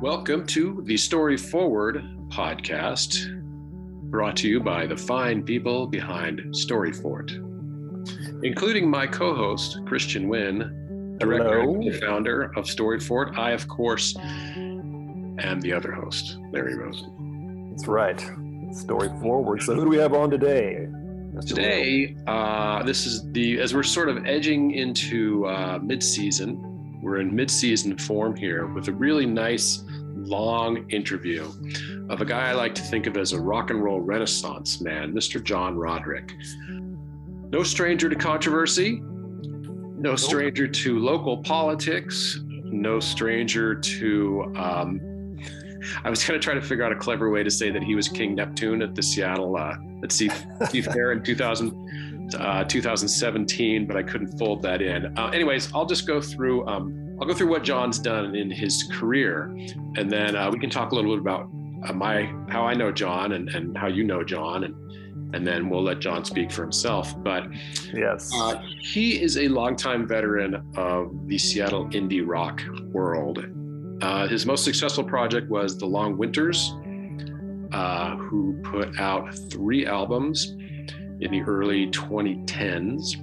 Welcome to the Story Forward podcast, brought to you by the fine people behind Storyfort, including my co host, Christian Wynn, director Hello. and founder of Storyfort. I, of course, am the other host, Larry Rosen. That's right. Story forward. So who do we have on today? Mr. Today, uh, this is the, as we're sort of edging into uh, mid season, we're in mid season form here with a really nice long interview of a guy I like to think of as a rock and roll renaissance man, Mr. John Roderick. No stranger to controversy, no stranger to local politics, no stranger to. Um, I was going to try to figure out a clever way to say that he was King Neptune at the Seattle uh, at Sea, Sea Fair in 2000, uh, 2017, but I couldn't fold that in. Uh, anyways, I'll just go through. Um, I'll go through what John's done in his career, and then uh, we can talk a little bit about uh, my how I know John and, and how you know John, and and then we'll let John speak for himself. But Yes. uh, he is a longtime veteran of the Seattle indie rock world. Uh, his most successful project was The Long Winters, uh, who put out three albums in the early 2010s.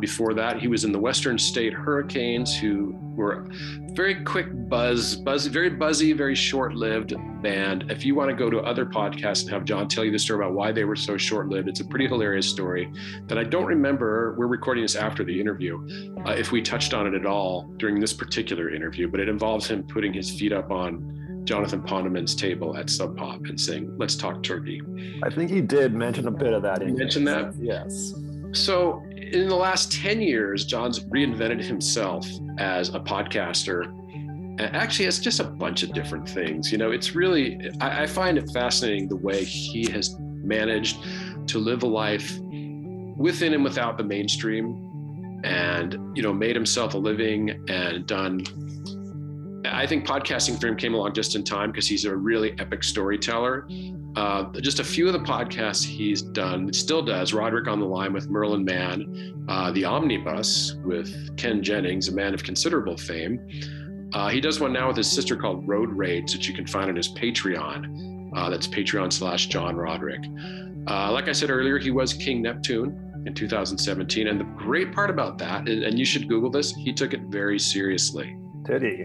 Before that, he was in the Western State Hurricanes, who were very quick buzz, buzz, very buzzy, very short-lived band. If you want to go to other podcasts and have John tell you the story about why they were so short-lived, it's a pretty hilarious story that I don't remember. We're recording this after the interview. Uh, if we touched on it at all during this particular interview, but it involves him putting his feet up on Jonathan Poneman's table at Sub Pop and saying, "Let's talk turkey." I think he did mention a bit of that. You in mentioned that? Yes. So, in the last 10 years, John's reinvented himself as a podcaster. And actually, it's just a bunch of different things. You know, it's really, I, I find it fascinating the way he has managed to live a life within and without the mainstream and, you know, made himself a living and done. I think podcasting for him came along just in time because he's a really epic storyteller. Uh, just a few of the podcasts he's done, still does. Roderick on the Line with Merlin Mann, uh, The Omnibus with Ken Jennings, a man of considerable fame. Uh, he does one now with his sister called Road Rage that you can find on his Patreon. Uh, that's Patreon slash John Roderick. Uh, like I said earlier, he was King Neptune in 2017. And the great part about that, and and you should Google this, he took it very seriously. Did he?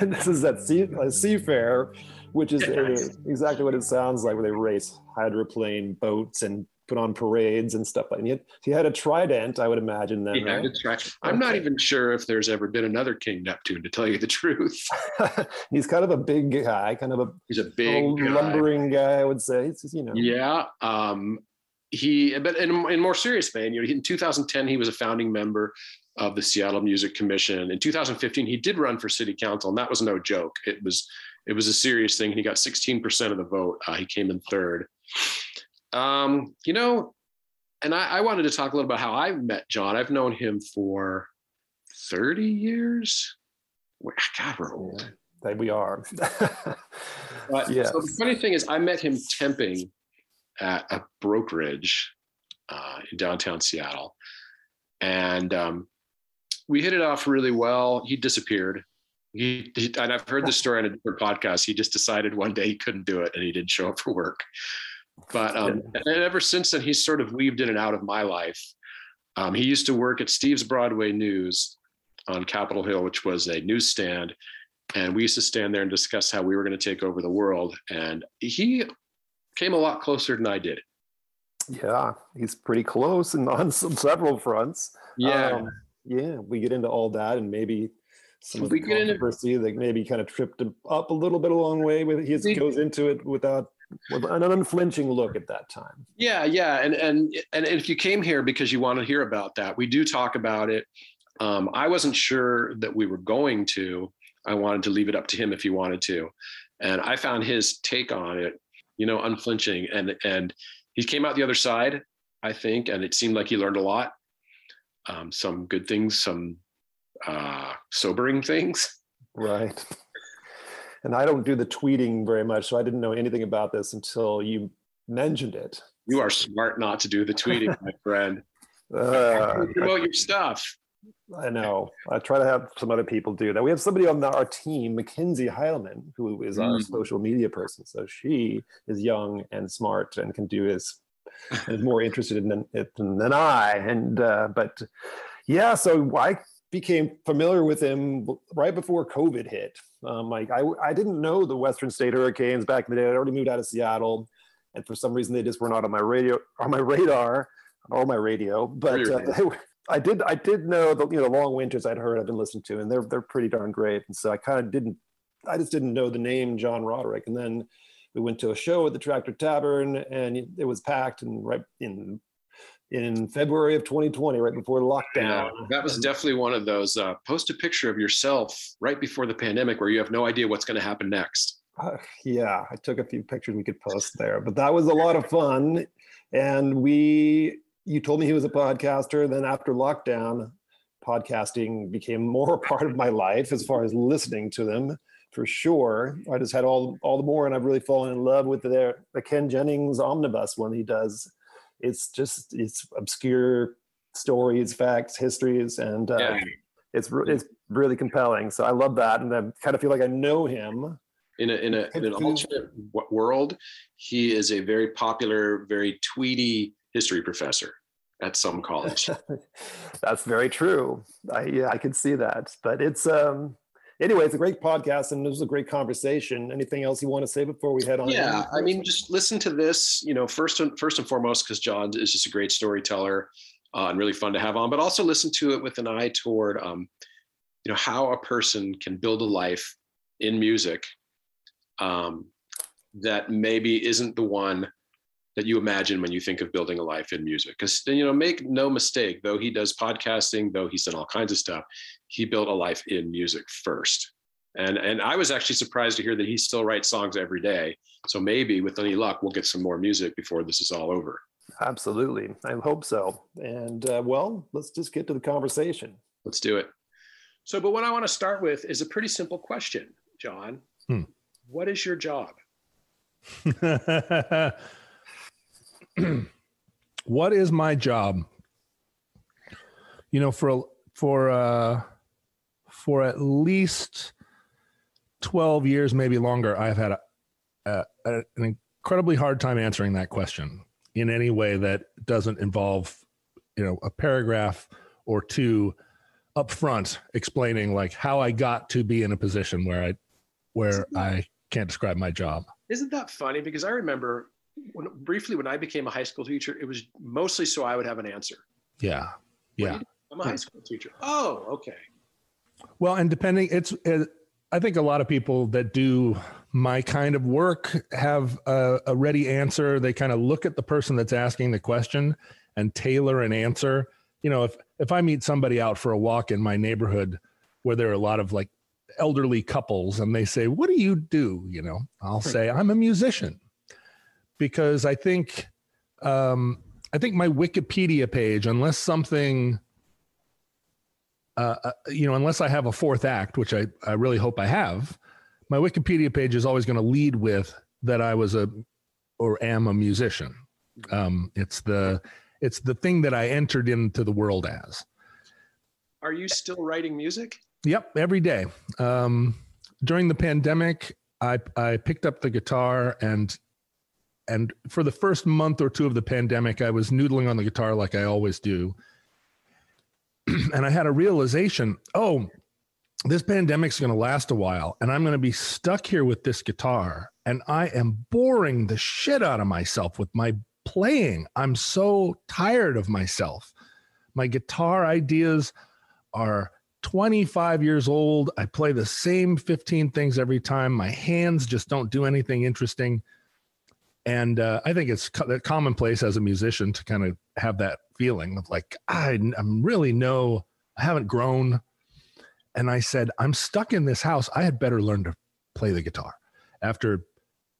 this is at sea, a Seafair, which is a, exactly what it sounds like, where they race hydroplane boats and put on parades and stuff like that. He had a trident, I would imagine. Then, He had right? to. I'm not even sure if there's ever been another King Neptune, to tell you the truth. He's kind of a big guy, kind of a He's a big old guy. lumbering guy, I would say. It's, you know. Yeah. Um, he, but in, in more serious vein, you know, in 2010, he was a founding member of the Seattle Music Commission. In 2015, he did run for city council, and that was no joke. It was, it was a serious thing. He got 16% of the vote. Uh, he came in third. Um, you know, and I, I wanted to talk a little about how I met John. I've known him for 30 years. We're- God, we're old. Yeah, we are. But Yes. so the funny thing is, I met him temping at a brokerage uh, in downtown Seattle, and um, we hit it off really well. He disappeared. He, he- and I've heard this story on a different podcast. He just decided one day he couldn't do it, and he didn't show up for work. But um, and ever since then, he's sort of weaved in and out of my life. Um, he used to work at Steve's Broadway News on Capitol Hill, which was a newsstand and we used to stand there and discuss how we were going to take over the world and he came a lot closer than i did yeah, he's pretty close and on some, several fronts. Um, yeah, we get into all that and maybe some of We the get into- controversy that maybe kind of tripped him up a little bit along the way. With he We- goes into it without with an unflinching look at that time. yeah yeah and and and if you came here because you want to hear about that we do talk about it um, i wasn't sure that we were going to i wanted to leave it up to him if he wanted to and i found his take on it you know unflinching and and he came out the other side i think and it seemed like he learned a lot um, some good things some uh, sobering things Right. And I don't do the tweeting very much, so I didn't know anything about this until you mentioned it. You are smart not to do the tweeting, my friend. Uh, Promote your stuff. I know. I try to have some other people do that. We have somebody on the, our team, Mackenzie Heilman, who is our mm. social media person. So she is young and smart and can do this is more interested in it than, than I. And uh, but yeah, so I became familiar with him right before COVID hit. Um, like I, I didn't know the Western State Hurricanes back in the day. I'd already moved out of Seattle, and for some reason they just were not on my radio on my radar or my radio. But uh, they, I did I did know the you know long winters I'd heard I've been listening to, and they're they're pretty darn great. And so I kind of didn't I just didn't know the name John Roderick. And then we went to a show at the Tractor Tavern, and it was packed. And right in in February of 2020, right before lockdown. Yeah, that was definitely one of those. Uh, post a picture of yourself right before the pandemic, where you have no idea what's going to happen next. Uh, yeah, I took a few pictures we could post there, but that was a lot of fun. And we, you told me he was a podcaster. Then after lockdown, podcasting became more a part of my life as far as listening to them for sure. I just had all all the more, and I've really fallen in love with the the Ken Jennings omnibus one he does it's just it's obscure stories, facts, histories, and uh, yeah. it's it's really compelling. So I love that, and I kind of feel like I know him. In a in a in an alternate world, he is a very popular, very tweety history professor at some college. That's very true. I yeah, I can see that. But it's um anyway, it's a great podcast and it was a great conversation. Anything else you want to say before we head on? Yeah, I mean, just listen to this. You know, first and first and foremost, because John is just a great storyteller uh, and really fun to have on. But also listen to it with an eye toward, um, you know, how a person can build a life in music um, that maybe isn't the one that you imagine when you think of building a life in music. Because you know, make no mistake, though he does podcasting, though he's done all kinds of stuff, he built a life in music first. And and I was actually surprised to hear that he still writes songs every day. So maybe with any luck, we'll get some more music before this is all over. Absolutely, I hope so. And uh, well, let's just get to the conversation. Let's do it. So, but what I want to start with is a pretty simple question, John. Hmm. What is your job? what is my job? You know, for for uh, for at least twelve years, maybe longer, I've had a, a, an incredibly hard time answering that question in any way that doesn't involve, you know, a paragraph or two up front explaining like how I got to be in a position where I where I can't describe my job. Isn't that funny? Because I remember when, briefly when I became a high school teacher, it was mostly so I would have an answer. Yeah. Yeah. I'm a high school teacher. Oh, okay. Well, and depending, it's, it, I think a lot of people that do my kind of work have a, a ready answer. They kind of look at the person that's asking the question and tailor an answer. You know, if if I meet somebody out for a walk in my neighborhood where there are a lot of like elderly couples and they say, "What do you do?" You know, I'll say, "I'm a musician." Because I think um, I think my Wikipedia page, unless something, uh, uh, you know, unless I have a fourth act, which I, I really hope I have, my Wikipedia page is always going to lead with that I was a or am a musician. Um, it's the it's the thing that I entered into the world as. Are you still writing music? Yep, every day. Um, during the pandemic, I I picked up the guitar and and for the first month or two of the pandemic, I was noodling on the guitar like I always do. and I had a realization oh, this pandemic's going to last a while, and I'm going to be stuck here with this guitar. And I am boring the shit out of myself with my playing. I'm so tired of myself. My guitar ideas are 25 years old. I play the same 15 things every time. My hands just don't do anything interesting and uh, I think it's co- commonplace as a musician to kind of have that feeling of like I, I'm really no, I haven't grown. And I said, I'm stuck in this house. I had better learn to play the guitar. After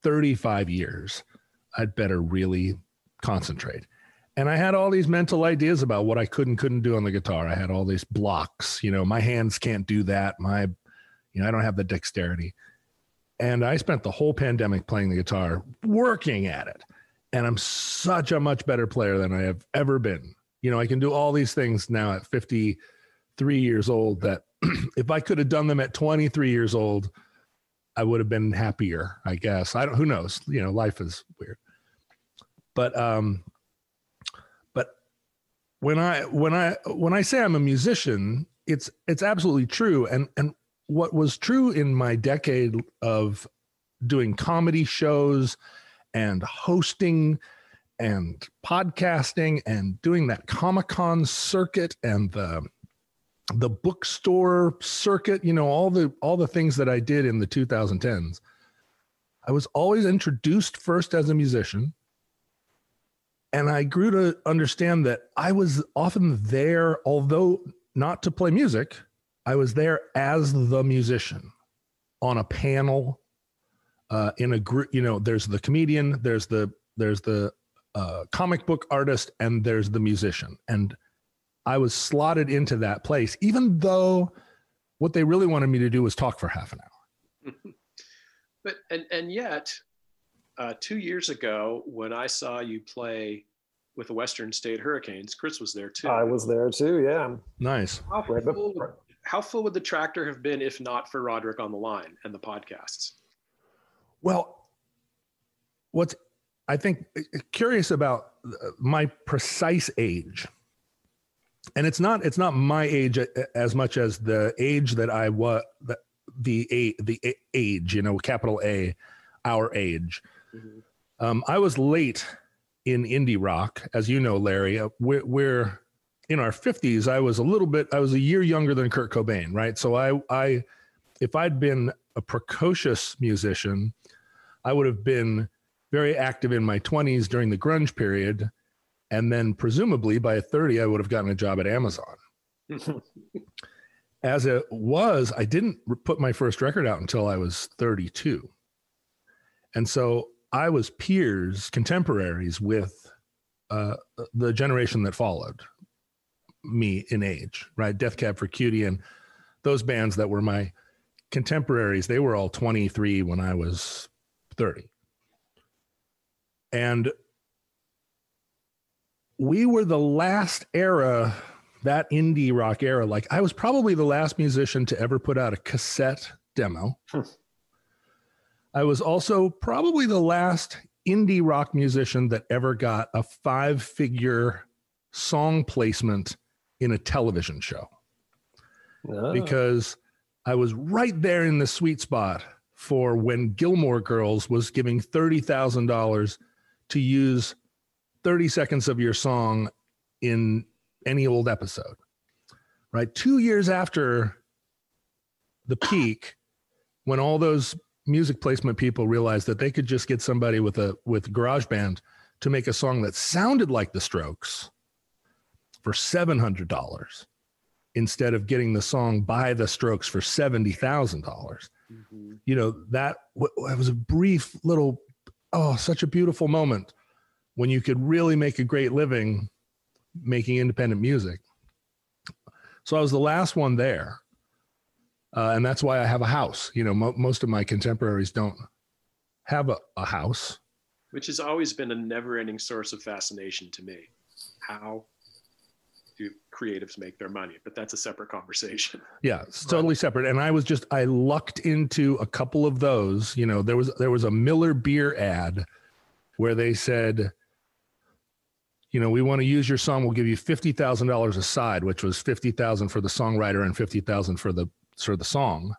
35 years, I'd better really concentrate. And I had all these mental ideas about what I could and couldn't do on the guitar. I had all these blocks. You know, my hands can't do that. My, you know, I don't have the dexterity. And I spent the whole pandemic playing the guitar, working at it. And I'm such a much better player than I have ever been. You know, I can do all these things now at 53 years old that if I could have done them at 23 years old, I would have been happier, I guess. I don't, who knows? You know, life is weird. But, um, but when I, when I, when I say I'm a musician, it's, it's absolutely true. And, and what was true in my decade of doing comedy shows and hosting and podcasting and doing that Comic Con circuit and the the bookstore circuit, you know, all the all the things that I did in the 2010s. I was always introduced first as a musician. And I grew to understand that I was often there, although not to play music, I was there as the musician on a panel, uh, in a group. You know, there's the comedian, there's the there's the uh, comic book artist, and there's the musician. And I was slotted into that place, even though what they really wanted me to do was talk for half an hour. but and and yet, uh, two years ago, when I saw you play with the Western State Hurricanes, Chris was there too. I was there too. Yeah. Nice. How full, how full would the tractor have been if not for Roderick on the line and the podcasts? Well, what's I think curious about my precise age and it's not it's not my age as much as the age that I was the the a the age you know capital A our age. Mm-hmm. Um, I was late in indie rock, as you know, Larry. Uh, we're, we're in our fifties. I was a little bit. I was a year younger than Kurt Cobain, right? So I I if I'd been a precocious musician, I would have been very active in my 20s during the grunge period and then presumably by 30, I would have gotten a job at Amazon. As it was, I didn't put my first record out until I was 32. And so I was peers, contemporaries with uh, the generation that followed me in age, right? Death Cab for Cutie and those bands that were my contemporaries, they were all 23 when I was 30. And we were the last era that indie rock era like i was probably the last musician to ever put out a cassette demo hmm. i was also probably the last indie rock musician that ever got a five figure song placement in a television show oh. because i was right there in the sweet spot for when gilmore girls was giving $30000 to use 30 seconds of your song in any old episode, right? Two years after the peak, when all those music placement people realized that they could just get somebody with a with GarageBand to make a song that sounded like The Strokes for seven hundred dollars instead of getting the song by The Strokes for seventy thousand dollars. Mm-hmm. You know that w- was a brief little, oh, such a beautiful moment when you could really make a great living making independent music. So I was the last one there. Uh, and that's why I have a house. You know, mo- most of my contemporaries don't have a, a house. Which has always been a never ending source of fascination to me. How do creatives make their money? But that's a separate conversation. Yeah, it's totally separate. And I was just, I lucked into a couple of those. You know, there was, there was a Miller beer ad where they said, you know, we want to use your song. We'll give you fifty thousand dollars a side which was fifty thousand for the songwriter and fifty thousand for the for the song.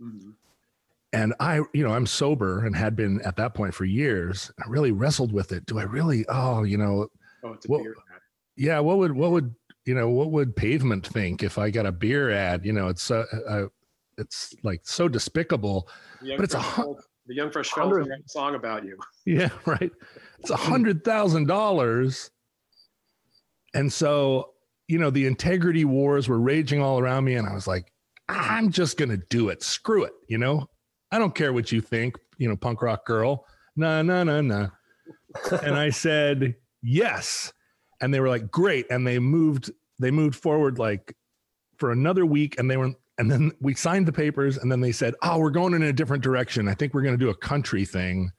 Mm-hmm. And I, you know, I'm sober and had been at that point for years. I really wrestled with it. Do I really? Oh, you know, oh, it's a what, yeah. What would what would you know? What would Pavement think if I got a beer ad? You know, it's uh, uh it's like so despicable, but it's a the young fresh fellow song about you. Yeah, right. It's a hundred thousand dollars and so, you know, the integrity wars were raging all around me. And I was like, I'm just going to do it. Screw it. You know, I don't care what you think, you know, punk rock girl. No, no, no, no. and I said, yes. And they were like, great. And they moved, they moved forward like for another week. And they were, and then we signed the papers. And then they said, oh, we're going in a different direction. I think we're going to do a country thing.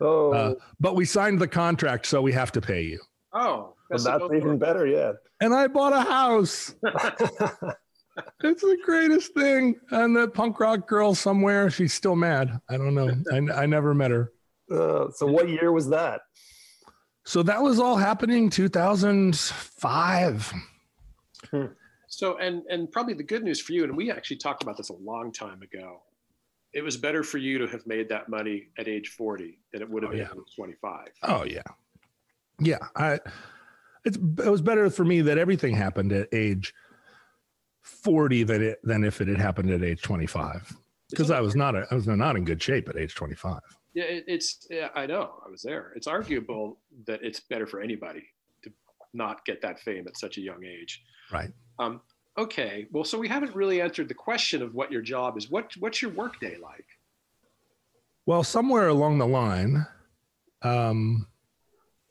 Oh. Uh, but we signed the contract, so we have to pay you. Oh, that's, that's even better. Yeah. And I bought a house. it's the greatest thing. And the punk rock girl somewhere, she's still mad. I don't know. I, I never met her. Uh, so what year was that? So that was all happening 2005. Hmm. So and and probably the good news for you, and we actually talked about this a long time ago. It was better for you to have made that money at age 40 than it would have oh, been yeah. at 25. Oh yeah. Yeah. I it's it was better for me that everything happened at age 40 than it than if it had happened at age 25 because I was not a, I was not in good shape at age 25. Yeah, it, it's yeah, I know I was there. It's arguable that it's better for anybody to not get that fame at such a young age. Right. Um, okay. Well, so we haven't really answered the question of what your job is. What what's your workday like? Well, somewhere along the line, um,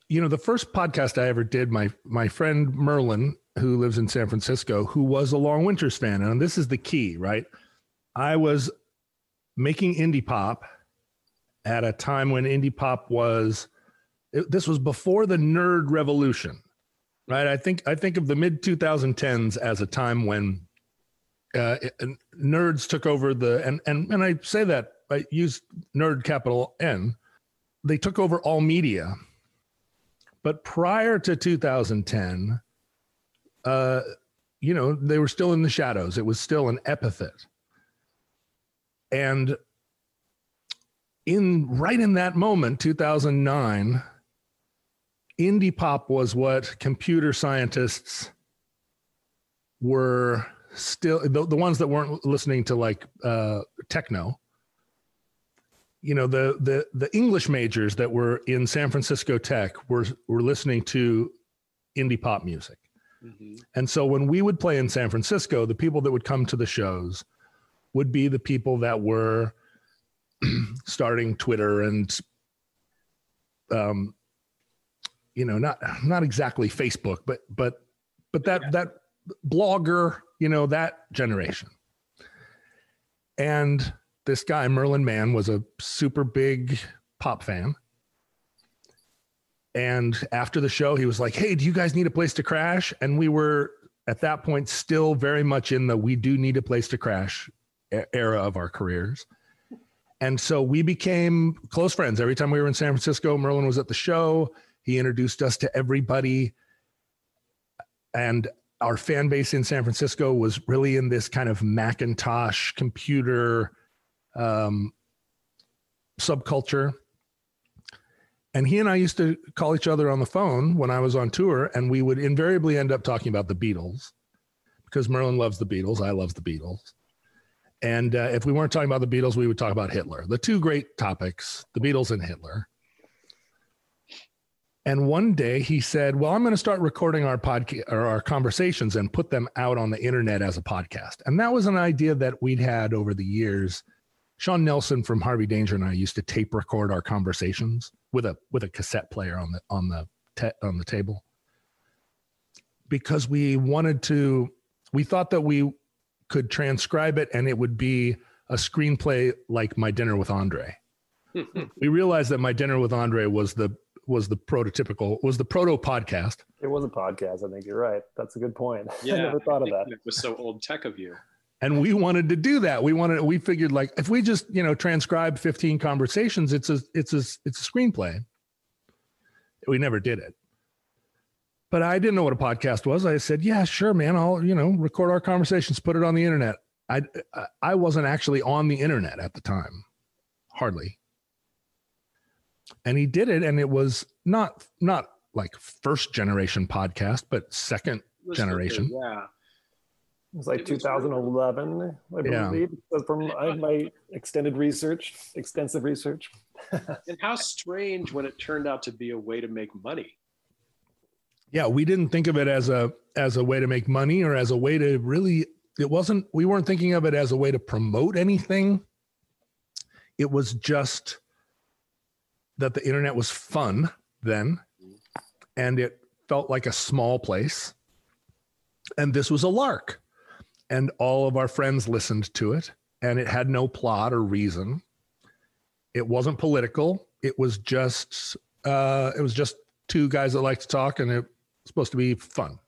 you know, the first podcast I ever did, my my friend Merlin, who lives in San Francisco, who was a Long Winters fan, and this is the key, right? I was making indie pop at a time when indie pop was. It, this was before the nerd revolution, right? I think I think of the mid 2010s as a time when uh, nerds took over the and and and I say that I use nerd capital N. They took over all media but prior to 2010, uh, you know, they were still in the shadows. It was still an epithet. And in right in that moment, 2009, indie pop was what computer scientists were still the, the ones that weren't listening to like uh, techno you know the the the English majors that were in San Francisco Tech were were listening to indie pop music. Mm-hmm. And so when we would play in San Francisco, the people that would come to the shows would be the people that were starting Twitter and um you know not not exactly Facebook but but but that yeah. that blogger, you know, that generation. And this guy Merlin Mann was a super big pop fan. And after the show, he was like, Hey, do you guys need a place to crash? And we were at that point still very much in the we do need a place to crash era of our careers. And so we became close friends. Every time we were in San Francisco, Merlin was at the show. He introduced us to everybody. And our fan base in San Francisco was really in this kind of Macintosh computer um, subculture. And he and I used to call each other on the phone when I was on tour, and we would invariably end up talking about the Beatles because Merlin loves the Beatles. I love the Beatles. And uh, if we weren't talking about the Beatles, we would talk about Hitler. The two great topics, the Beatles and Hitler. And one day he said, "Well, I'm going to start recording our podcast or our conversations and put them out on the internet as a podcast." And that was an idea that we'd had over the years Sean Nelson from Harvey Danger and I used to tape record our conversations with a with a cassette player on the on the te- on the table because we wanted to we thought that we could transcribe it and it would be a screenplay like My Dinner with Andre. we realized that My Dinner with Andre was the was the prototypical was the proto podcast. It was a podcast. I think you're right. That's a good point. Yeah, I never thought of that. It was so old tech of you and we wanted to do that we wanted we figured like if we just you know transcribe 15 conversations it's a it's a it's a screenplay we never did it but i didn't know what a podcast was. I said yeah sure man. I'll you know record our conversations put it on the internet. I i wasn't actually on the internet at the time hardly. And he did it and it was not not like first generation podcast but second generation. yeah. It was like it 2011, was I believe, yeah. from my extended research, extensive research. and how strange when it turned out to be a way to make money. Yeah, we didn't think of it as a as a way to make money or as a way to really. It wasn't. We weren't thinking of it as a way to promote anything. It was just that the internet was fun then, and it felt like a small place, and this was a lark and all of our friends listened to it and it had no plot or reason it wasn't political it was just uh, it was just two guys that like to talk and it supposed to be fun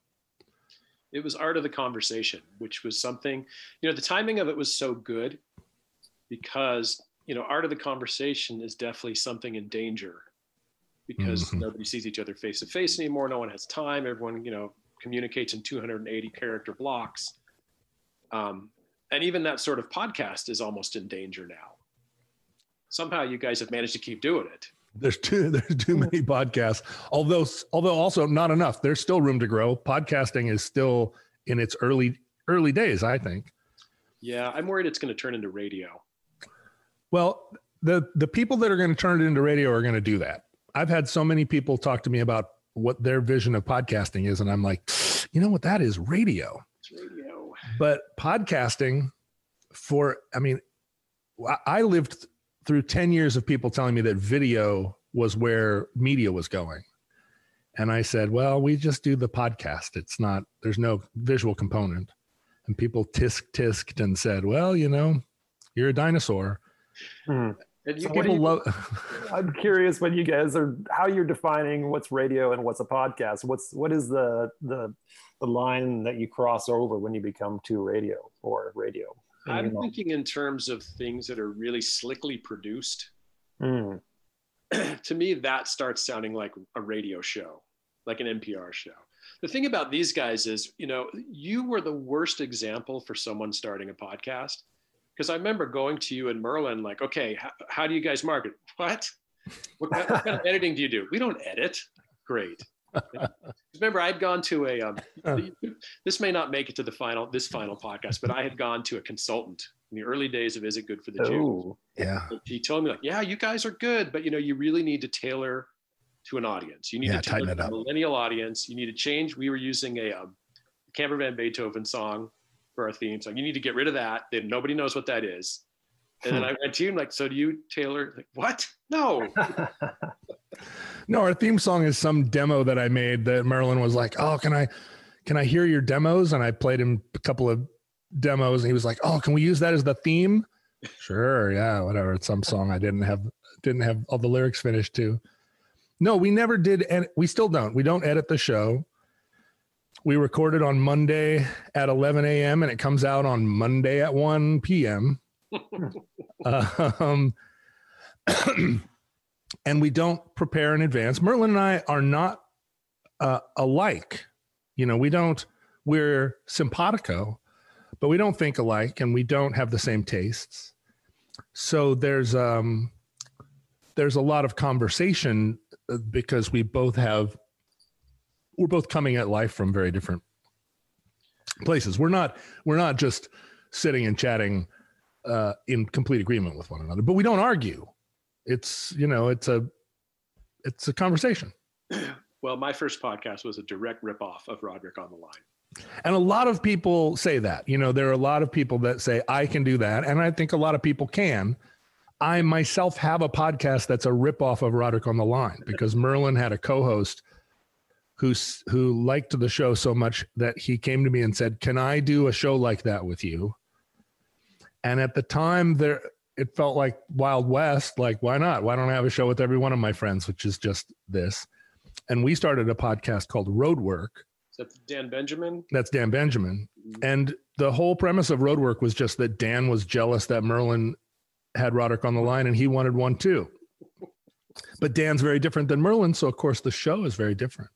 It was Art of the Conversation, which was something, you know, the timing of it was so good because, you know, Art of the Conversation is definitely something in danger because mm-hmm. nobody sees each other face to face anymore. No one has time. Everyone, you know, communicates in 280 character blocks. Um, and even that sort of podcast is almost in danger now. Somehow you guys have managed to keep doing it. There's too there's too many podcasts. Although although also not enough. There's still room to grow. Podcasting is still in its early early days, I think. Yeah, I'm worried it's going to turn into radio. Well, the the people that are going to turn it into radio are going to do that. I've had so many people talk to me about what their vision of podcasting is, and I'm like, you know what that is? Radio. It's radio. But podcasting, for I mean, I lived through 10 years of people telling me that video was where media was going. And I said, well, we just do the podcast. It's not, there's no visual component. And people tisk tisked and said, well, you know, you're a dinosaur. Hmm. And you, so you, love, I'm curious when you guys are how you're defining what's radio and what's a podcast. What's what is the the the line that you cross over when you become to radio or radio? I'm thinking in terms of things that are really slickly produced. Mm. to me, that starts sounding like a radio show, like an NPR show. The thing about these guys is, you know, you were the worst example for someone starting a podcast. Because I remember going to you and Merlin, like, okay, how, how do you guys market? What? What kind, what kind of editing do you do? We don't edit. Great. Remember, I'd gone to a. Um, this may not make it to the final this final podcast, but I had gone to a consultant in the early days of Is It Good for the Jews? Yeah. He told me like, yeah, you guys are good, but you know, you really need to tailor to an audience. You need yeah, to tighten it up. millennial audience. You need to change. We were using a um, Camper Van Beethoven song for our theme song. You need to get rid of that. Then nobody knows what that is. And then hmm. I went to you and like, so do you tailor? Like, what? No. no, our theme song is some demo that I made that Merlin was like, "Oh, can I, can I hear your demos?" And I played him a couple of demos, and he was like, "Oh, can we use that as the theme?" sure, yeah, whatever. It's some song I didn't have didn't have all the lyrics finished to. No, we never did, and we still don't. We don't edit the show. We recorded on Monday at 11 a.m. and it comes out on Monday at 1 p.m. um, and we don't prepare in advance. Merlin and I are not uh, alike. You know, we don't, we're simpatico, but we don't think alike and we don't have the same tastes. So there's, um, there's a lot of conversation uh, because we both have, we're both coming at life from very different places. We're not, we're not just sitting and chatting uh, in complete agreement with one another, but we don't argue it's you know it's a it's a conversation. Well my first podcast was a direct ripoff of roderick on the line. And a lot of people say that. You know there are a lot of people that say i can do that and i think a lot of people can. I myself have a podcast that's a ripoff of roderick on the line because merlin had a co-host who who liked the show so much that he came to me and said can i do a show like that with you? And at the time there it felt like Wild West. Like, why not? Why don't I have a show with every one of my friends, which is just this? And we started a podcast called Roadwork. Is that Dan Benjamin? That's Dan Benjamin. Mm-hmm. And the whole premise of Roadwork was just that Dan was jealous that Merlin had Roderick on the line and he wanted one too. But Dan's very different than Merlin, so of course the show is very different.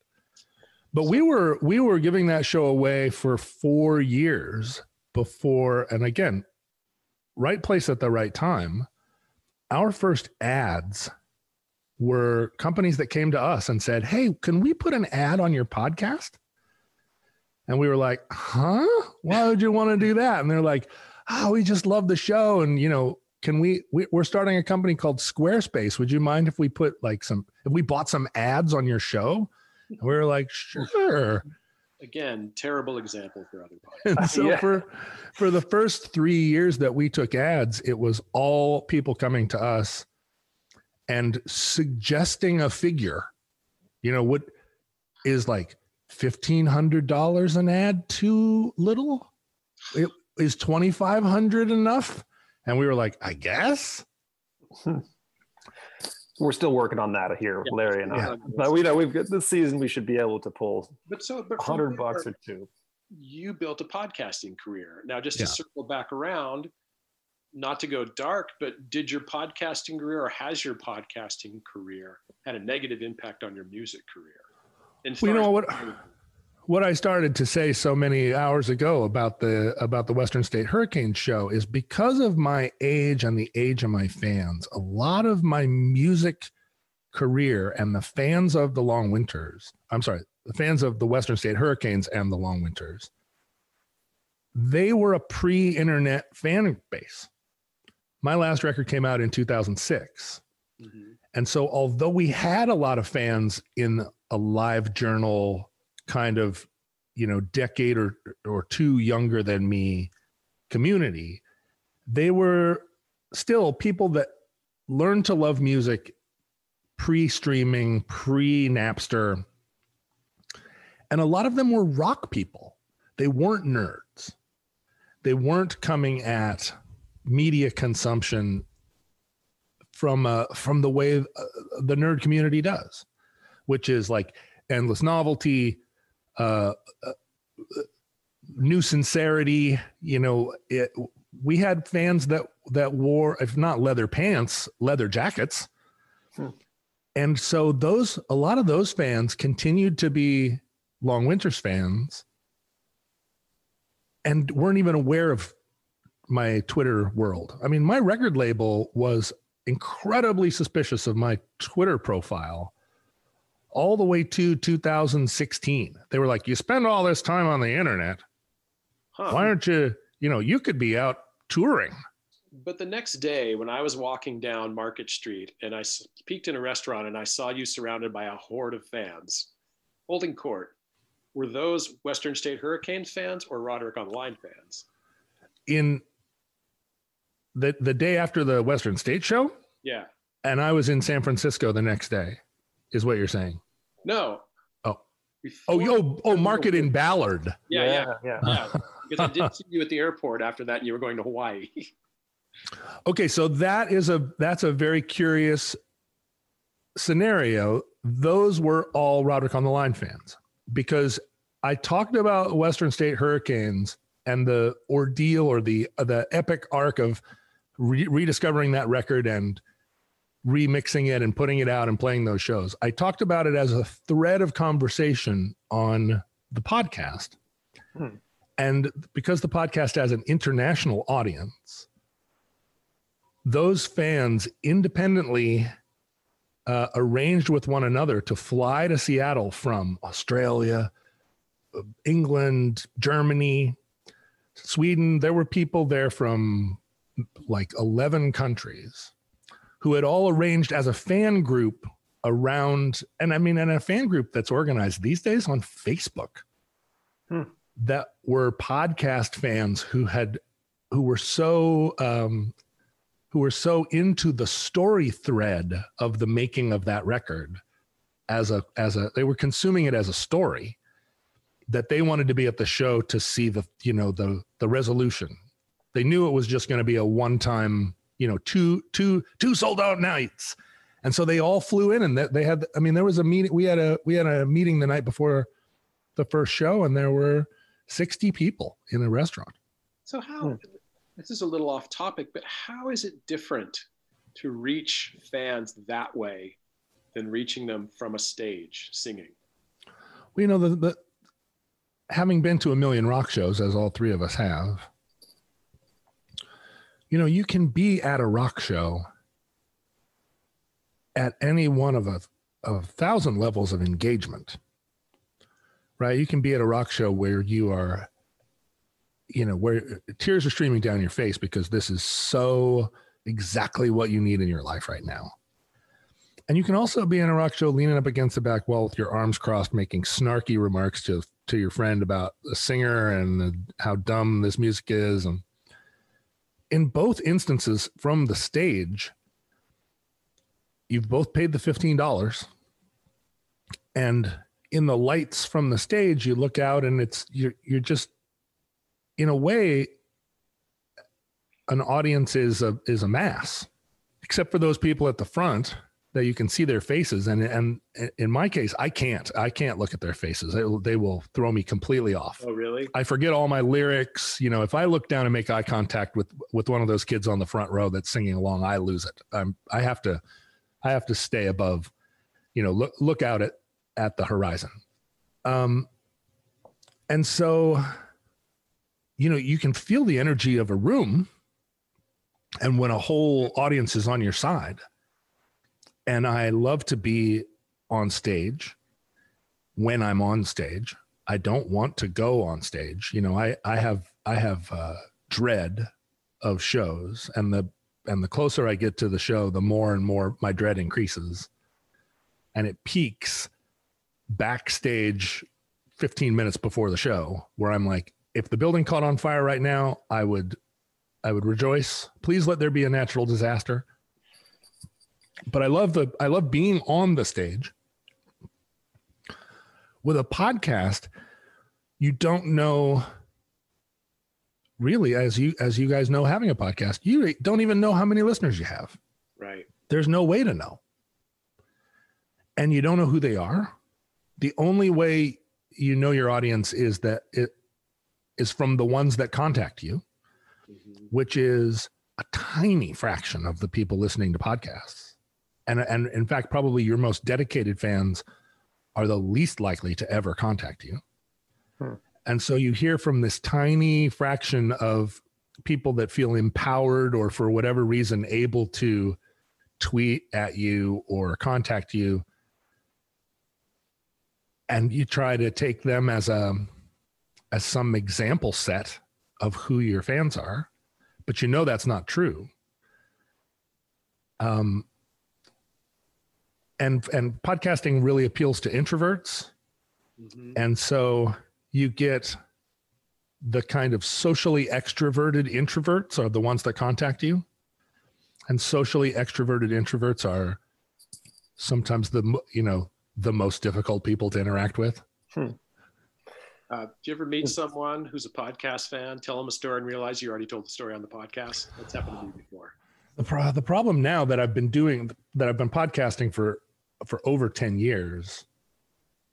But we were we were giving that show away for 4 years before and again right place at the right time. Our first ads were companies that came to us and said, Hey, can we put an ad on your podcast? And we were like, Huh? Why would you want to do that? And they're like, Oh, we just love the show. And, you know, can we, we we're starting a company called Squarespace. Would you mind if we put like some, if we bought some ads on your show? And we were like, Sure again, terrible example for other podcasts. so yeah. for for the first three years that we took ads, it was all people coming to us and suggesting a figure. You know, what is like fifteen hundred dollars an ad too little? It, is twenty five hundred enough? And we were like, I guess. Hmm. We're still working on that here, yeah. Larry and I. But we know we've got this season. We should be able to pull. But so, but hundred bucks or two. you built a podcasting career. Now, just Yeah. to circle back around, not to go dark, but did your podcasting career or has your podcasting career had a negative impact on your music career? And Well, you know what? What I started to say so many hours ago about the about the Western State Hurricane show is because of my age and the age of my fans. A lot of my music career and the fans of the Long Winters, I'm sorry, the fans of the Western State Hurricanes and the Long Winters, they were a pre-internet fan base. My last record came out in 2006. Mhm. And so, although we had a lot of fans in a live journal kind of, you know, decade or, or two younger than me community, they were still people that learned to love music pre streaming, pre Napster. And a lot of them were rock people. They weren't nerds. They weren't coming at media consumption from uh, from the way uh, the nerd community does, which is like endless novelty, uh, uh, new sincerity. You know, it, we had fans that that wore, if not leather pants, leather jackets, Hmm. and so those a lot of those fans continued to be Long Winters fans, and weren't even aware of my Twitter world. I mean, my record label was incredibly suspicious of my Twitter profile all the way to 2016. They were like, You spend all this time on the internet. Huh. Why aren't you, you know, you could be out touring. But the next day, when I was walking down Market Street and I peeked in a restaurant and I saw you surrounded by a horde of fans holding court, were those Western State Hurricanes fans or Roderick Online fans? In the, the day after the Western State show, Yeah. and I was in San Francisco the next day, is what you're saying. No. Oh. Before- Oh, yo, oh, market in Ballard. Yeah, yeah, yeah. yeah. Because I did see you at the airport after that, and you were going to Hawaii. Okay, so that is a that's a very curious scenario. Those were all Roderick on the Line fans because I talked about Western State Hurricanes and the ordeal or the the epic arc of re- rediscovering that record and remixing it and putting it out and playing those shows. I talked about it as a thread of conversation on the podcast. Hmm. And because the podcast has an international audience, those fans independently uh, arranged with one another to fly to Seattle from Australia, England, Germany, Sweden. There were people there from like 11 countries who had all arranged as a fan group around, and I mean, and a fan group that's organized these days on Facebook Hmm. that were podcast fans who had, who were so, um, who were so into the story thread of the making of that record as a as a they were consuming it as a story that they wanted to be at the show to see the you know the the resolution they knew it was just going to be a one time you know two two two sold out nights and so they all flew in and they, they had i mean there was a meeting we had a we had a meeting the night before the first show and there were 60 people in a restaurant So how? Hmm. This is a little off topic, but how is it different to reach fans that way than reaching them from a stage singing? Well, you know, the, the having been to a million rock shows, as all three of us have, you know, you can be at a rock show at any one of a, a thousand levels of engagement, right? You can be at a rock show where you are, you know, where tears are streaming down your face because this is so exactly what you need in your life right now. And you can also be in a rock show leaning up against the back wall with your arms crossed, making snarky remarks to to your friend about the singer and the, how dumb this music is. And in both instances, from the stage, you've both paid the fifteen dollars, and in the lights from the stage, you look out and it's you're you're just in a way an audience is a is a mass except for those people at the front that you can see their faces. And and in my case i can't i can't look at their faces. They, they will throw me completely off. Oh, really? i forget all my lyrics. You know if i look down and make eye contact with with one of those kids on the front row that's singing along i lose it. I'm i have to i have to stay above you know look look out at at the horizon. Um and so you know you can feel the energy of a room and when a whole audience is on your side and I love to be on stage when I'm on stage. I don't want to go on stage. You know, I I have I have uh, dread of shows, and the and the closer I get to the show, the more and more my dread increases, and it peaks backstage 15 minutes before the show, where I'm like, if the building caught on fire right now, I would I would rejoice. Please let there be a natural disaster but I love the I love being on the stage. With a podcast, you don't know really as you as you guys know having a podcast, you don't even know how many listeners you have. Right. There's no way to know. And you don't know who they are. The only way you know your audience is that it is from the ones that contact you, Mhm. which is a tiny fraction of the people listening to podcasts and and in fact probably your most dedicated fans are the least likely to ever contact you. Hmm. and so you hear from this tiny fraction of people that feel empowered or for whatever reason able to tweet at you or contact you. And you try to take them as a as some example set of who your fans are but you know that's not true. Um and and podcasting really appeals to introverts Mhm. and so you get the kind of socially extroverted introverts are the ones that contact you and socially extroverted introverts are sometimes the you know the most difficult people to interact with Uh, do you ever meet someone who's a podcast fan, tell them a story, and realize you already told the story on the podcast? That's happened to me before. The, pro- the problem now that I've been doing that I've been podcasting for for over 10 years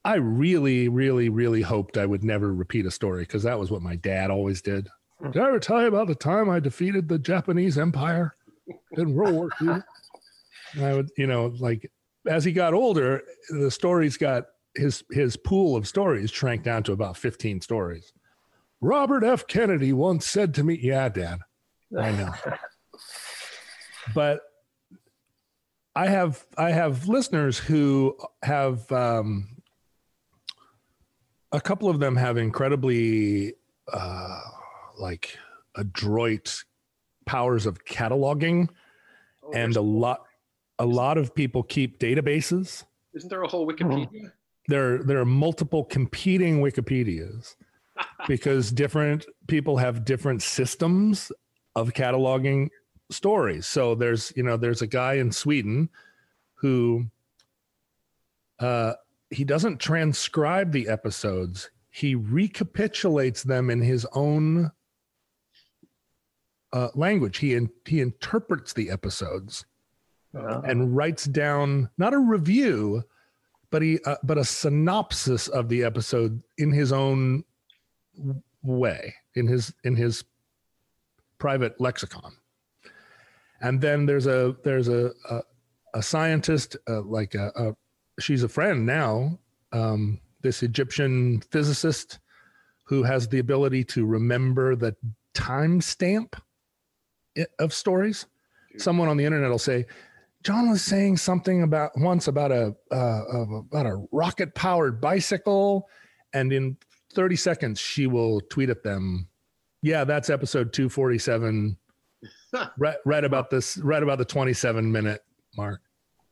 I really really really hoped I would never repeat a story because that was what my dad always did. Hmm. Did I ever tell you about the time I defeated the Japanese Empire in World War II? And I would, you know, like as he got older, the stories got his his pool of stories shrank down to about 15 stories. Robert F. Kennedy once said to me, "Yeah, Dad, I know." but I have I have listeners who have um, a couple of them have incredibly uh, like adroit powers of cataloging, Oh, and a lot a lot of people keep databases. isn't there a whole Wikipedia? There there are multiple competing Wikipedias because different people have different systems of cataloging stories. So there's you know there's a guy in Sweden who uh, he doesn't transcribe the episodes. He recapitulates them in his own uh, language. He in, he interprets the episodes Yeah. and writes down not a review, but he uh, but a synopsis of the episode in his own way, in his in his private lexicon. And then there's a there's a a, a scientist uh, like a, a she's a friend now. Um, this Egyptian physicist who has the ability to remember the timestamp i- of stories. Someone on the internet will say, John was saying something about once about a uh, about a rocket powered bicycle, and in 30 seconds she will tweet at them, "Yeah, that's episode 247." right, right about this, right about the 27 minute mark.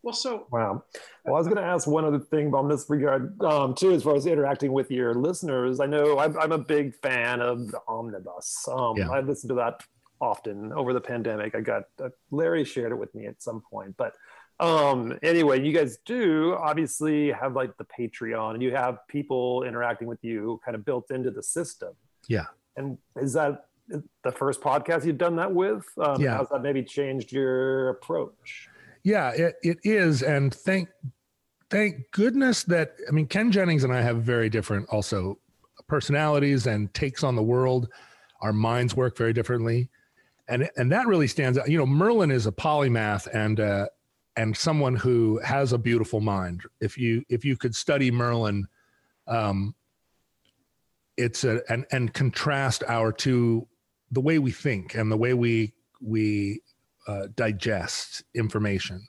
Well, so Wow. Well, I was going to ask one other thing on this regard um, too, as far as interacting with your listeners. I know I'm, I'm a big fan of the omnibus. Um, Yeah. I listen to that often over the pandemic. I got uh, Larry shared it with me at some point, but um, anyway, you guys do obviously have like the Patreon, and you have people interacting with you kind of built into the system. Yeah. And is that the first podcast you've done that with? Um, Yeah. How's that maybe changed your approach? Yeah, it, it is. And thank thank goodness that I mean Ken Jennings and I have very different also personalities and takes on the world. Our minds work very differently. And and that really stands out. You know, Merlin is a polymath and uh and someone who has a beautiful mind. If you if you could study Merlin, um, it's a and and contrast our two the way we think and the way we we uh, digest information.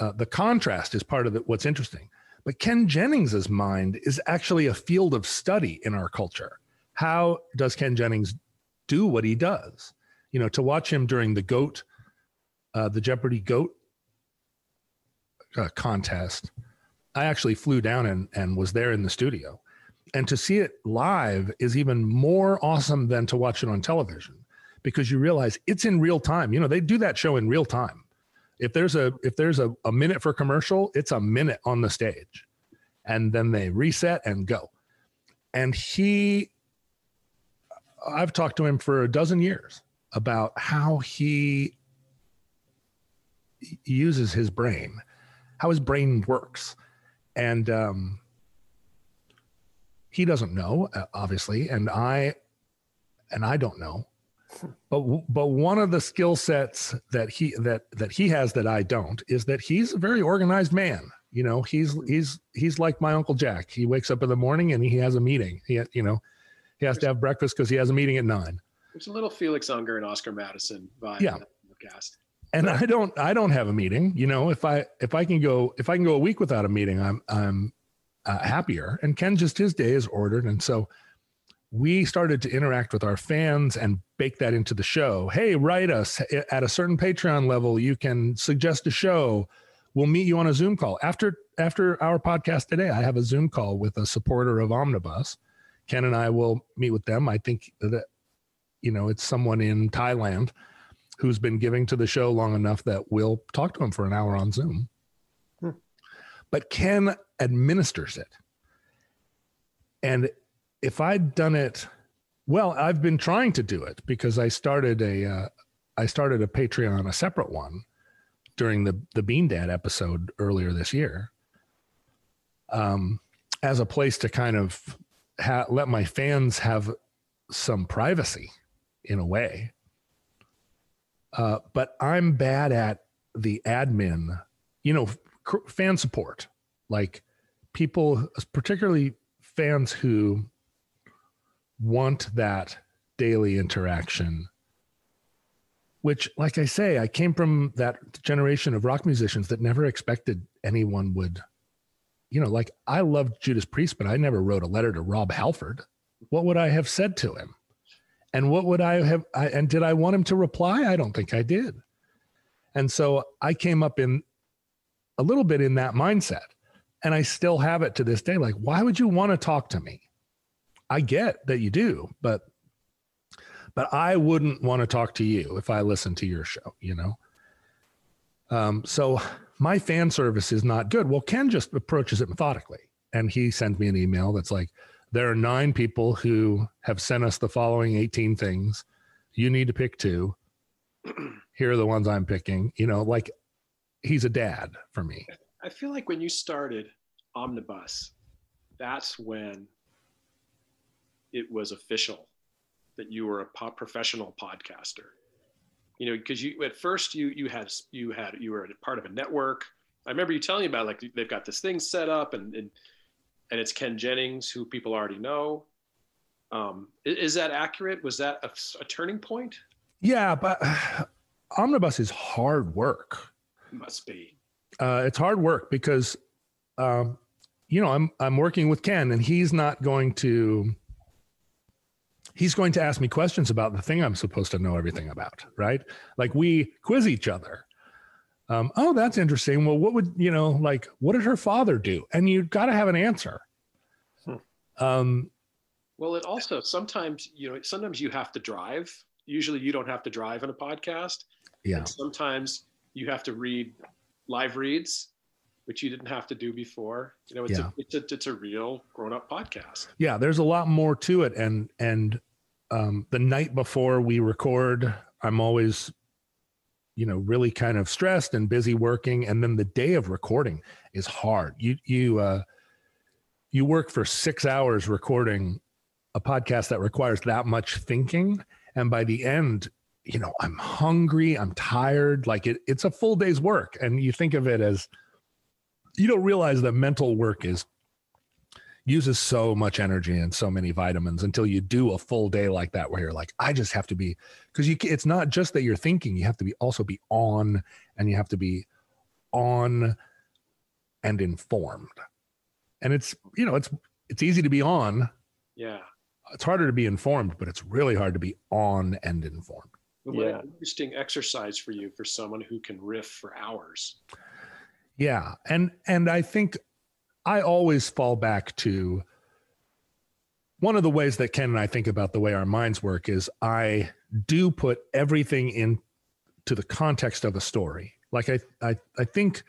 Uh, the contrast is part of the, what's interesting. But Ken Jennings's mind is actually a field of study in our culture. How does Ken Jennings do what he does? You know, to watch him during the goat, uh, the Jeopardy goat uh, contest, I actually flew down and, and was there in the studio. And to see it live is even more awesome than to watch it on television because you realize it's in real time. You know, they do that show in real time. If there's a if there's a, a minute for commercial, it's a minute on the stage. And then they reset and go. And he I've talked to him for a dozen years about how he uses his brain, how his brain works. And um, he doesn't know, uh, obviously, and I and I don't know but but one of the skill sets that he that that he has that I don't is that he's a very organized man. You know, he's he's he's like my uncle Jack. He wakes up in the morning and he has a meeting. He you know, he has to have breakfast because he has a meeting at nine. There's a little Felix Unger and Oscar Madison vibe. Yeah. Cast. And I don't I don't have a meeting. You know, if I if I can go if I can go a week without a meeting, I'm I'm uh, happier. And Ken just his day is ordered, and so we started to interact with our fans and bake that into the show. Hey, write us at a certain Patreon level. You can suggest a show. We'll meet you on a Zoom call after after our podcast today. I have a Zoom call with a supporter of Omnibus. Ken and I will meet with them. I think that you know it's someone in Thailand who's been giving to the show long enough that we'll talk to him for an hour on Zoom. But Ken administers it. And if I'd done it, well, I've been trying to do it because I started a, uh, I started a Patreon, a separate one, during the the Bean Dad episode earlier this year, um, as a place to kind of ha- let my fans have some privacy, in a way. Uh, but I'm bad at the admin, you know, fan support, like people, particularly fans who want that daily interaction which like i say i came from that generation of rock musicians that never expected anyone would you know like i loved judas priest but i never wrote a letter to rob halford. What would i have said to him? And what would i have I, and did i want him to reply? I don't think i did. And so i came up in a little bit in that mindset and i still have it to this day like why would you want to talk to me I get that you do, but but I wouldn't want to talk to you if I listened to your show, you know. Um, so my fan service is not good. Well, Ken just approaches it methodically, and he sends me an email that's like, "There are nine people who have sent us the following eighteen things. You need to pick two. Here are the ones I'm picking." You know, like he's a dad for me. I feel like when you started Omnibus, that's when it was official that you were a pop professional podcaster. You know because you at first you you had you had you were a part of a network. I remember you telling me about like they've got this thing set up and and, and it's ken jennings who people already know. Um, is that accurate? Was that a, a turning point? Yeah but omnibus is hard work must be uh, it's hard work because um, you know i'm i'm working with ken and he's not going to he's going to ask me questions about the thing I'm supposed to know everything about, right? Like we quiz each other. Um, oh, that's interesting. Well, what would you know? Like, what did her father do? And you've got to have an answer. Hmm. Um, well, it also sometimes you know sometimes you have to drive. Usually, you don't have to drive in a podcast. Yeah. And sometimes you have to read live reads which you didn't have to do before. You know, it's yeah. a it's a it's a real grown up podcast. Yeah, there's a lot more to it, and and um, the night before we record, I'm always you know really kind of stressed and busy working and then the day of recording is hard you you uh you work for 6 hours recording a podcast that requires that much thinking and by the end you know i'm hungry i'm tired like it, it's a full day's work. And you think of it as you don't realize that mental work is uses so much energy and so many vitamins until you do a full day like that where you're like i just have to be because you it's not just that you're thinking you have to be also be on and you have to be on and informed. And it's you know it's it's easy to be on. Yeah. it's harder to be informed but it's really hard to be on and informed what Yeah. an interesting exercise for you for someone who can riff for hours. Yeah, and and I think I always fall back to one of the ways that Ken and I think about the way our minds work is I do put everything into the context of a story. Like I I I think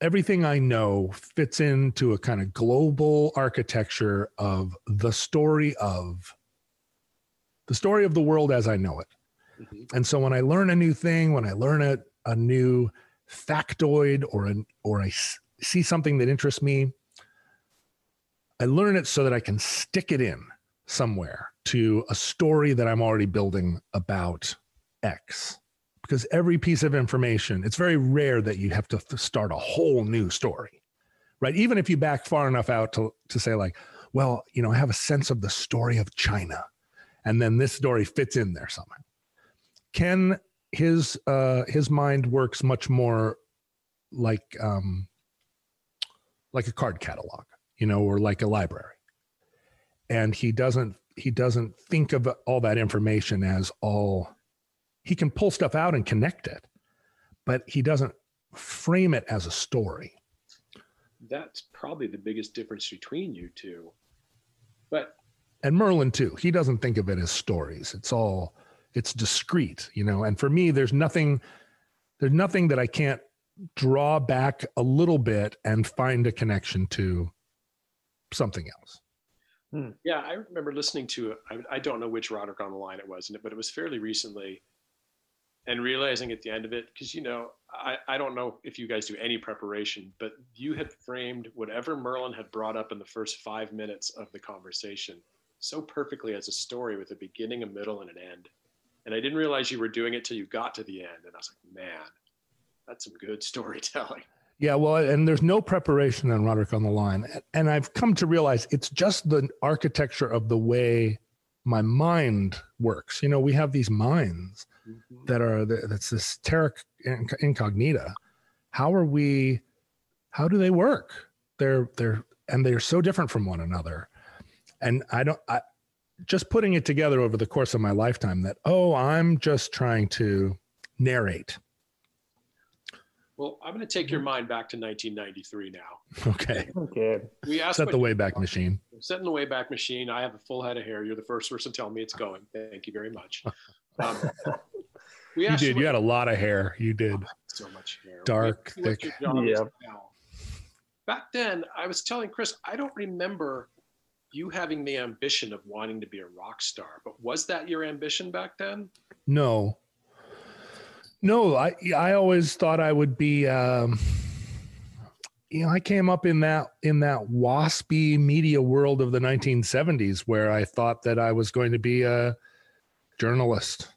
everything I know fits into a kind of global architecture of the story of the story of the world as I know it. Mhm. And so when I learn a new thing, when I learn a, a new factoid or an or I s- see something that interests me, I learn it so that I can stick it in somewhere to a story that I'm already building about X. Because every piece of information, it's very rare that you have to f- start a whole new story, right? Even if you back far enough out to, to say, like, well, you know, I have a sense of the story of China, and then this story fits in there somehow. Ken his uh his mind works much more like um like a card catalog you know or like a library. And he doesn't he doesn't think of all that information as all he can pull stuff out and connect it but he doesn't frame it as a story. That's probably the biggest difference between you two. But and merlin too he doesn't think of it as stories. It's all it's discrete you know and for me there's nothing there's nothing that i can't draw back a little bit and find a connection to something else hmm. yeah, I remember listening to I, I don't know which Roderick on the line it was, but it was fairly recently, and realizing at the end of it, because you know, I, I don't know if you guys do any preparation, but you had framed whatever Merlin had brought up in the first five minutes of the conversation so perfectly as a story with a beginning, a middle, and an end. And I didn't realize you were doing it till you got to the end, and I was like, man, that's some good storytelling. yeah well and there's no preparation on roderick on the line. And i've come to realize it's just the architecture of the way my mind works. You know we have these minds mm-hmm. that are that's this terra incognita. How are we how do they work? They're they're and they're so different from one another. And i don't i just putting it together over the course of my lifetime that oh i'm just trying to narrate Well, I'm going to take your mind back to 1993 now. okay Okay. We asked set the you wayback machine set in the Wayback Machine. I have a full head of hair. You're the first person to tell me it's going. Thank you very much. Um, we you did you had a lot of hair you did so much hair. Dark, We asked you thick. what your job is Yep. now. Back then, I was telling Chris, I don't remember you having the ambition of wanting to be a rock star, but was that your ambition back then? No. No, I I always thought I would be um you know, I came up in that in that waspy media world of the 1970s where I thought that I was going to be a journalist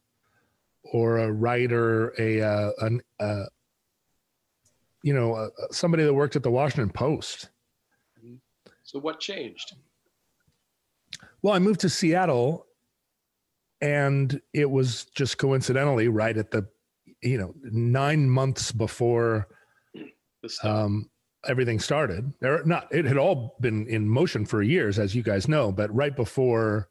or a writer, a uh, an uh you know, uh, somebody that worked at the Washington Post. So what changed? Well, I moved to Seattle and it was just coincidentally right at the, you know, nine months before um, everything started. There, not it had all been in motion for years, as you guys know, but right before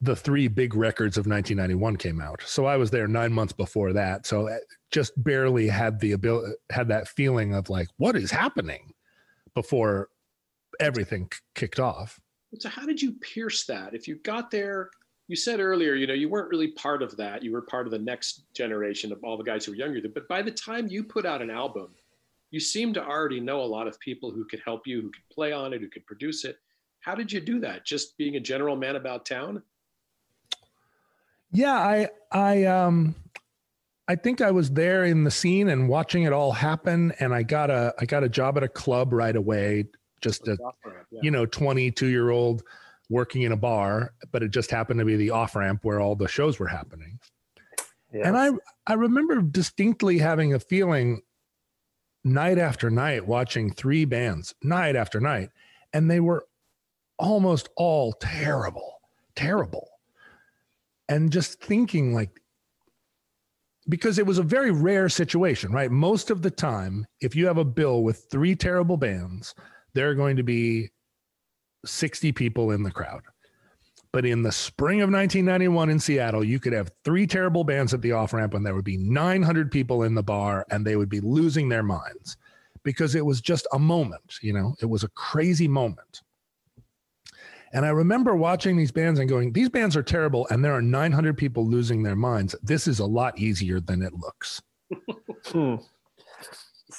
the three big records of 1991 came out. So I was there nine months before that. So I just barely had the ability, had that feeling of like, what is happening before everything kicked off. So how did you pierce that? If you got there, you said earlier, you know, you weren't really part of that. You were part of the next generation of all the guys who were younger. than- But by the time you put out an album, you seem to already know a lot of people who could help you, who could play on it, who could produce it. How did you do that? Just being a general man about town? Yeah, I I um I think I was there in the scene and watching it all happen. And I got a I got a job at a club right away. Just a Yeah. you know 22 year old working in a bar, but it just happened to be the off ramp where all the shows were happening. Yeah. And I I remember distinctly having a feeling night after night watching three bands night after night and they were almost all terrible terrible and just thinking like because it was a very rare situation right most of the time if you have a bill with three terrible bands there are going to be 60 people in the crowd but in the spring of 1991 in Seattle, you could have three terrible bands at the off ramp and there would be 900 people in the bar and they would be losing their minds because it was just a moment, you know, it was a crazy moment. And I remember watching these bands and going, these bands are terrible and there are 900 people losing their minds. This is a lot easier than it looks. Hmm.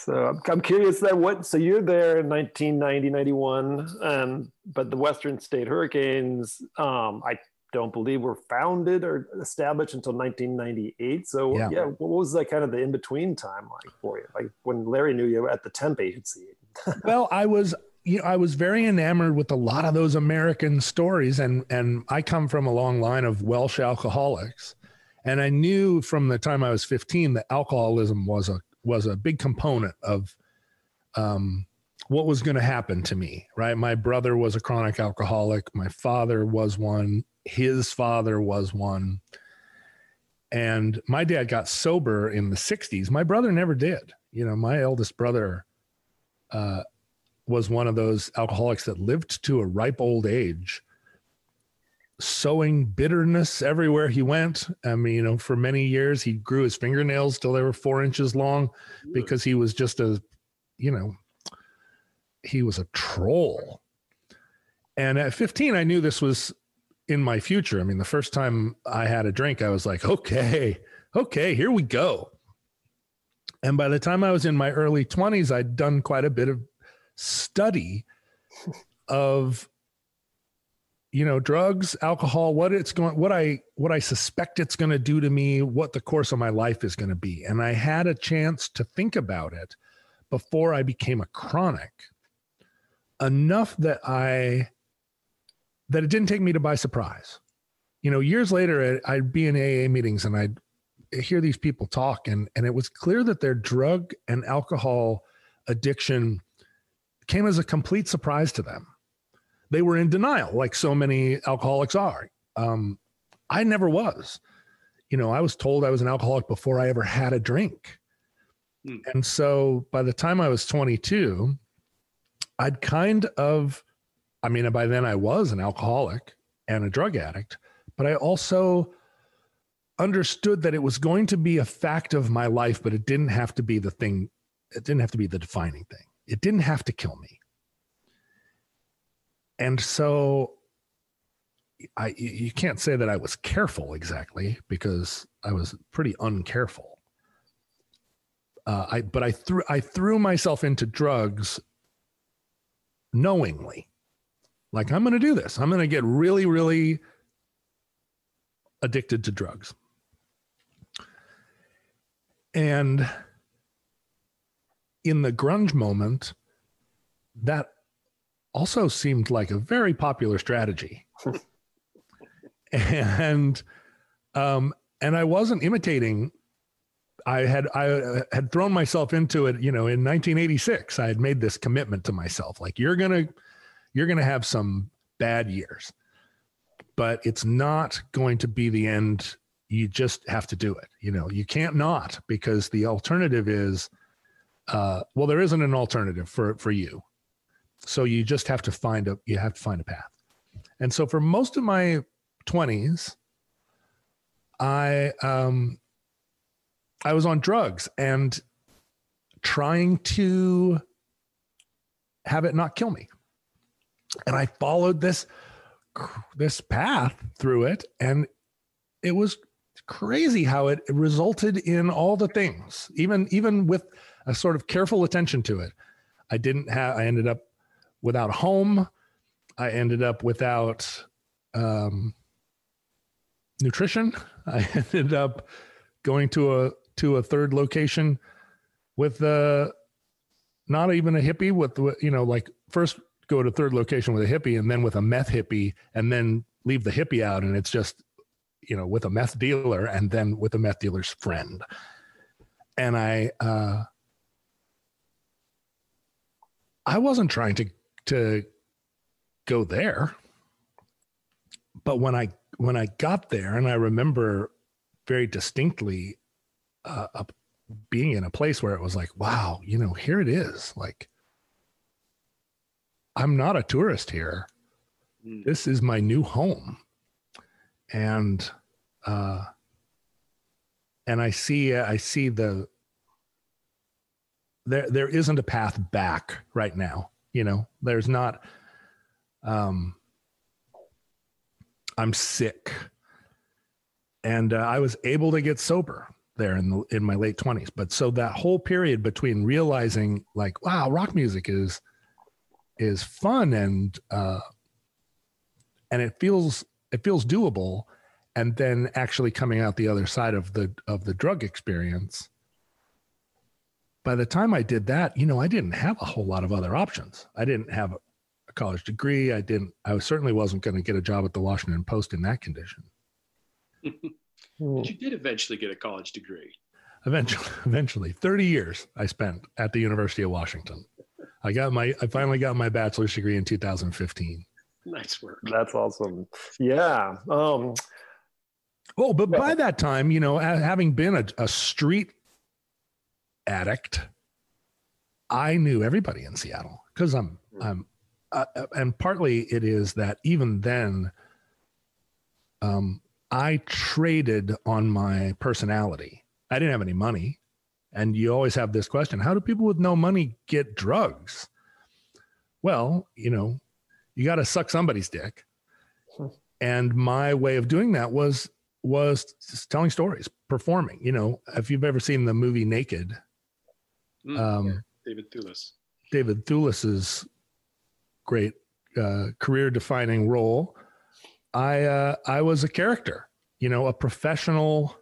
So I'm, curious that what, so you're there in 1990, 91, um, but the Western State Hurricanes, um, I don't believe were founded or established until 1998. So Yeah. yeah, what was that kind of the in-between time like for you? Like when Larry knew you at the temp agency. well, I was you know, I was very enamored with a lot of those American stories and and I come from a long line of Welsh alcoholics. And I knew from the time I was 15 that alcoholism was a was a big component of um what was going to happen to me, right? My brother was a chronic alcoholic, my father was one, his father was one. And my dad got sober in the 60s. My brother never did. You know, my eldest brother uh, was one of those alcoholics that lived to a ripe old age, sowing bitterness everywhere he went. I mean, you know, for many years he grew his fingernails till they were four inches long because he was just a, you know, he was a troll. And at 15, I knew this was in my future. I mean, the first time I had a drink, I was like, okay, okay, here we go. And by the time I was in my early 20s, I'd done quite a bit of study of you know drugs alcohol what it's going what i what i suspect it's going to do to me what the course of my life is going to be and i had a chance to think about it before i became a chronic enough that i that it didn't take me to by surprise you know years later i'd be in aa meetings and i'd hear these people talk and and it was clear that their drug and alcohol addiction came as a complete surprise to them. They were in denial, like so many alcoholics are. Um, I never was. You know, I was told I was an alcoholic before I ever had a drink. Hmm. And so by the time I was 22, I'd kind of, I mean, by then I was an alcoholic and a drug addict, but I also understood that it was going to be a fact of my life, but it didn't have to be the thing, it didn't have to be the defining thing it didn't have to kill me and so i you can't say that i was careful exactly because i was pretty uncareful. Uh, i but i threw i threw myself into drugs knowingly. Like i'm going to do this. I'm going to get really really addicted to drugs. And in the grunge moment, that also seemed like a very popular strategy. and um and I wasn't imitating I had I had thrown myself into it, you know, in 1986. I had made this commitment to myself like you're to you're to have some bad years. But it's not going to be the end. You just have to do it. You know, you can't not because the alternative is uh, well, there isn't an alternative for for you. So you just have to find a you have to find a path. And so for most of my 20s, I um I was on drugs and trying to have it not kill me. And I followed this this path through it and it was crazy how it resulted in all the things even even with a sort of careful attention to it i didn't have i ended up without a home. I ended up without um, nutrition. I ended up going to a to a third location with uh, not even a hippie with you know like first go to third location with a hippie and then with a meth hippie and then leave the hippie out and it's just you know with a meth dealer and then with a meth dealer's friend. And i uh i wasn't trying to to go there. But when i when i got there and i remember very distinctly uh, a, being in a place where it was like wow you know here it is. Like i'm not a tourist here. Mm. this is my new home. And uh and i see i see the there there isn't a path back right now you know there's not um i'm sick. And uh, i was able to get sober there in the in my late 20s but so that whole period between realizing like wow rock music is is fun and uh and it feels it feels doable. And then actually coming out the other side of the of the drug experience by the time i did that you know i didn't have a whole lot of other options i didn't have a college degree i didn't i certainly wasn't going to get a job at the washington post in that condition. But you did eventually get a college degree. eventually eventually 30 years i spent at the university of washington i got my i finally got my bachelor's degree in 2015 Nice work. That's awesome. Yeah. Um, Oh, but by that time, you know, having been a, a street addict, I knew everybody in Seattle because I'm, I'm, uh, uh, and partly it is that even then, um, I traded on my personality. I didn't have any money, and you always have this question: How do people with no money get drugs? Well, you know, you got to suck somebody's dick. And my way of doing that was was telling stories, performing. You know, if you've ever seen the movie Naked, Mm, um, David Thewlis. David Thewlis's great uh, career-defining role, I uh, I was a character. You know, a professional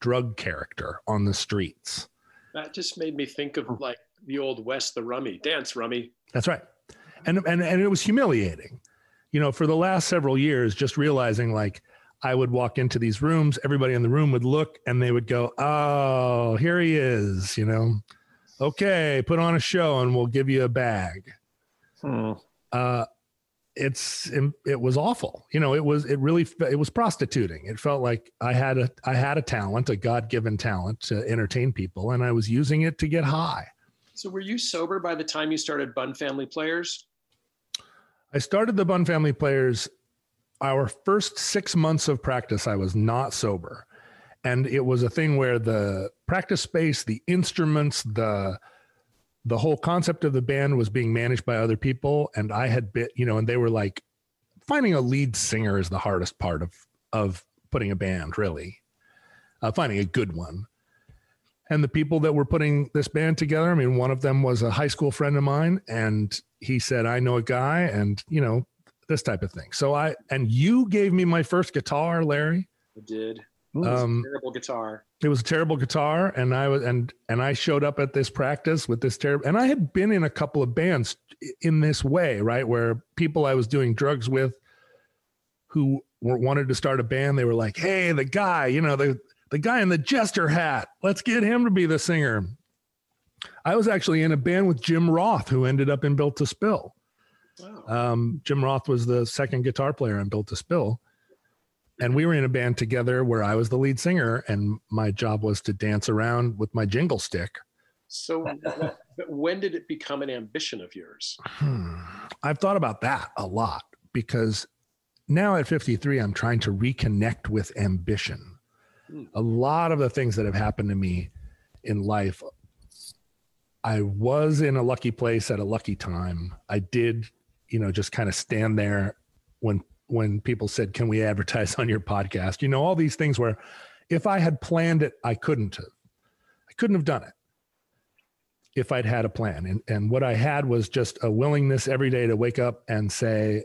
drug character on the streets. That just made me think of like the old West, the rummy. Dance, rummy. That's right. And and and it was humiliating. You know, for the last several years just realizing like I would walk into these rooms, everybody in the room would look and they would go, "Oh, here he is," you know. Okay, put on a show and we'll give you a bag. hmm. Uh it's it was awful. You know, it was it really it was prostituting. It felt like I had a I had a talent, a God-given talent to entertain people and I was using it to get high. So were you sober by the time you started Bun Family Players? I started the Bun Family Players. Our first six months of practice, I was not sober, and it was a thing where the practice space, the instruments, the the whole concept of the band was being managed by other people, and I had bit, you know, and they were like, finding a lead singer is the hardest part of of putting a band, really, uh, finding a good one. And the people that were putting this band together, I mean, one of them was a high school friend of mine, and he said, I know a guy, and you know, this type of thing. So I, and you gave me my first guitar, Larry. I did. Um, Terrible guitar. it was a terrible guitar, and I was, and, and I showed up at this practice with this terrible, and I had been in a couple of bands in this way, right? Where people I was doing drugs with who were, wanted to start a band, they were like, Hey, the guy, you know, the, the guy in the jester hat, let's get him to be the singer. I was actually in a band with Jim Roth, who ended up in Built to Spill. Wow. Um, Jim Roth was the second guitar player on Built to Spill. And we were in a band together where I was the lead singer, and my job was to dance around with my jingle stick. so when did it become an ambition of yours? Hmm. I've thought about that a lot because now at 53, I'm trying to reconnect with ambition. Hmm. A lot of the things that have happened to me in life, I was in a lucky place at a lucky time. I did, you know, just kind of stand there when when people said, "Can we advertise on your podcast?" You know, all these things where if I had planned it, I couldn't have. I couldn't have done it if I'd had a plan. And and what I had was just a willingness every day to wake up and say,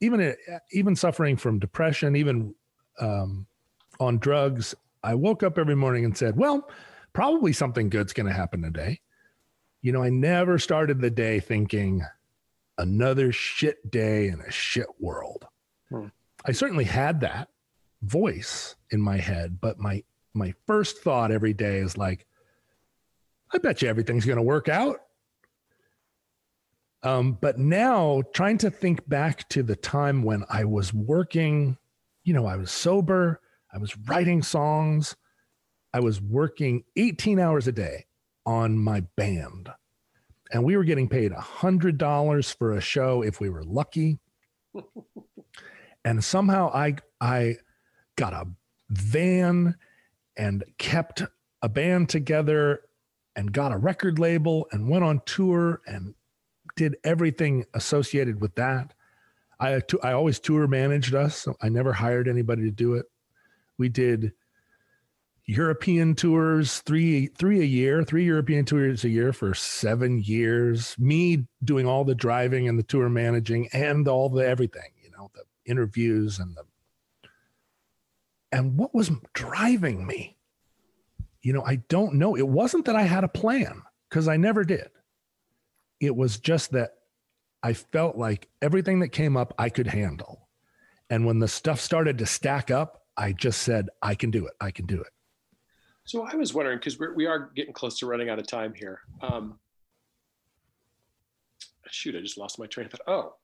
even even suffering from depression, even um, on drugs, I woke up every morning and said, well, probably something good's going to happen today. You know, I never started the day thinking another shit day in a shit world. Hmm. I certainly had that voice in my head, but my my first thought every day is like, I bet you everything's going to work out. Um, but now trying to think back to the time when I was working, you know, I was sober, I was writing songs, I was working 18 hours a day on my band. And we were getting paid $100 for a show if we were lucky. and somehow I I got a van and kept a band together and got a record label and went on tour and did everything associated with that. I I always tour managed us. So I never hired anybody to do it. We did European tours, three three a year, three European tours a year for seven years. Me doing all the driving and the tour managing and all the everything, you know, the interviews and the and what was driving me? You know, I don't know. It wasn't that I had a plan because I never did. It was just that I felt like everything that came up I could handle. And when the stuff started to stack up, I just said, I can do it. I can do it. So I was wondering because we are getting close to running out of time here. Um, shoot, I just lost my train of thought. Oh,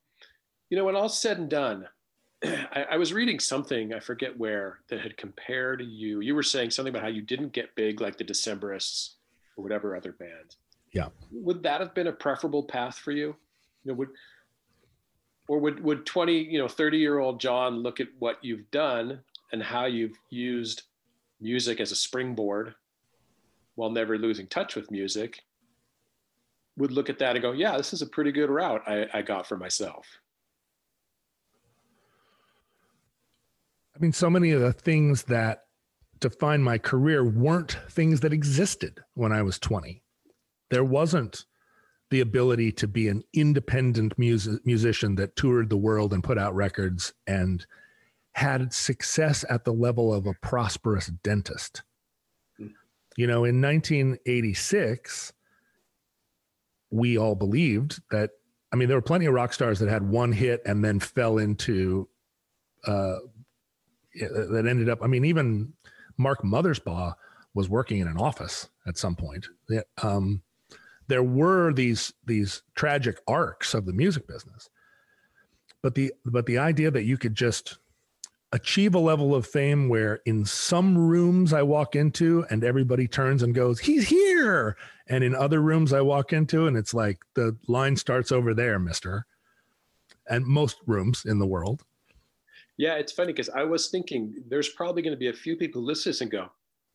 you know, when all's said and done, I, I, was reading something I forget where that had compared you. You were saying something about how you didn't get big like the Decemberists or whatever other band. Yeah. Would that have been a preferable path for you? You know, would or would would 20, you know, 30 year old John look at what you've done and how you've used music as a springboard while never losing touch with music would look at that and go, yeah, this is a pretty good route I, I got for myself. I mean, so many of the things that define my career weren't things that existed when I was 20. There wasn't the ability to be an independent music, musician that toured the world and put out records and had success at the level of a prosperous dentist. You know, in 1986, we all believed that, I mean, there were plenty of rock stars that had one hit and then fell into, uh, that ended up, I mean, even Mark Mothersbaugh was working in an office at some point. Um, there were these these tragic arcs of the music business, but the but the idea that you could just achieve a level of fame where in some rooms I walk into and everybody turns and goes, he's here. And in other rooms I walk into and it's like the line starts over there, mister. And most rooms in the world. Yeah, it's funny because I was thinking there's probably going to be a few people who listen and go,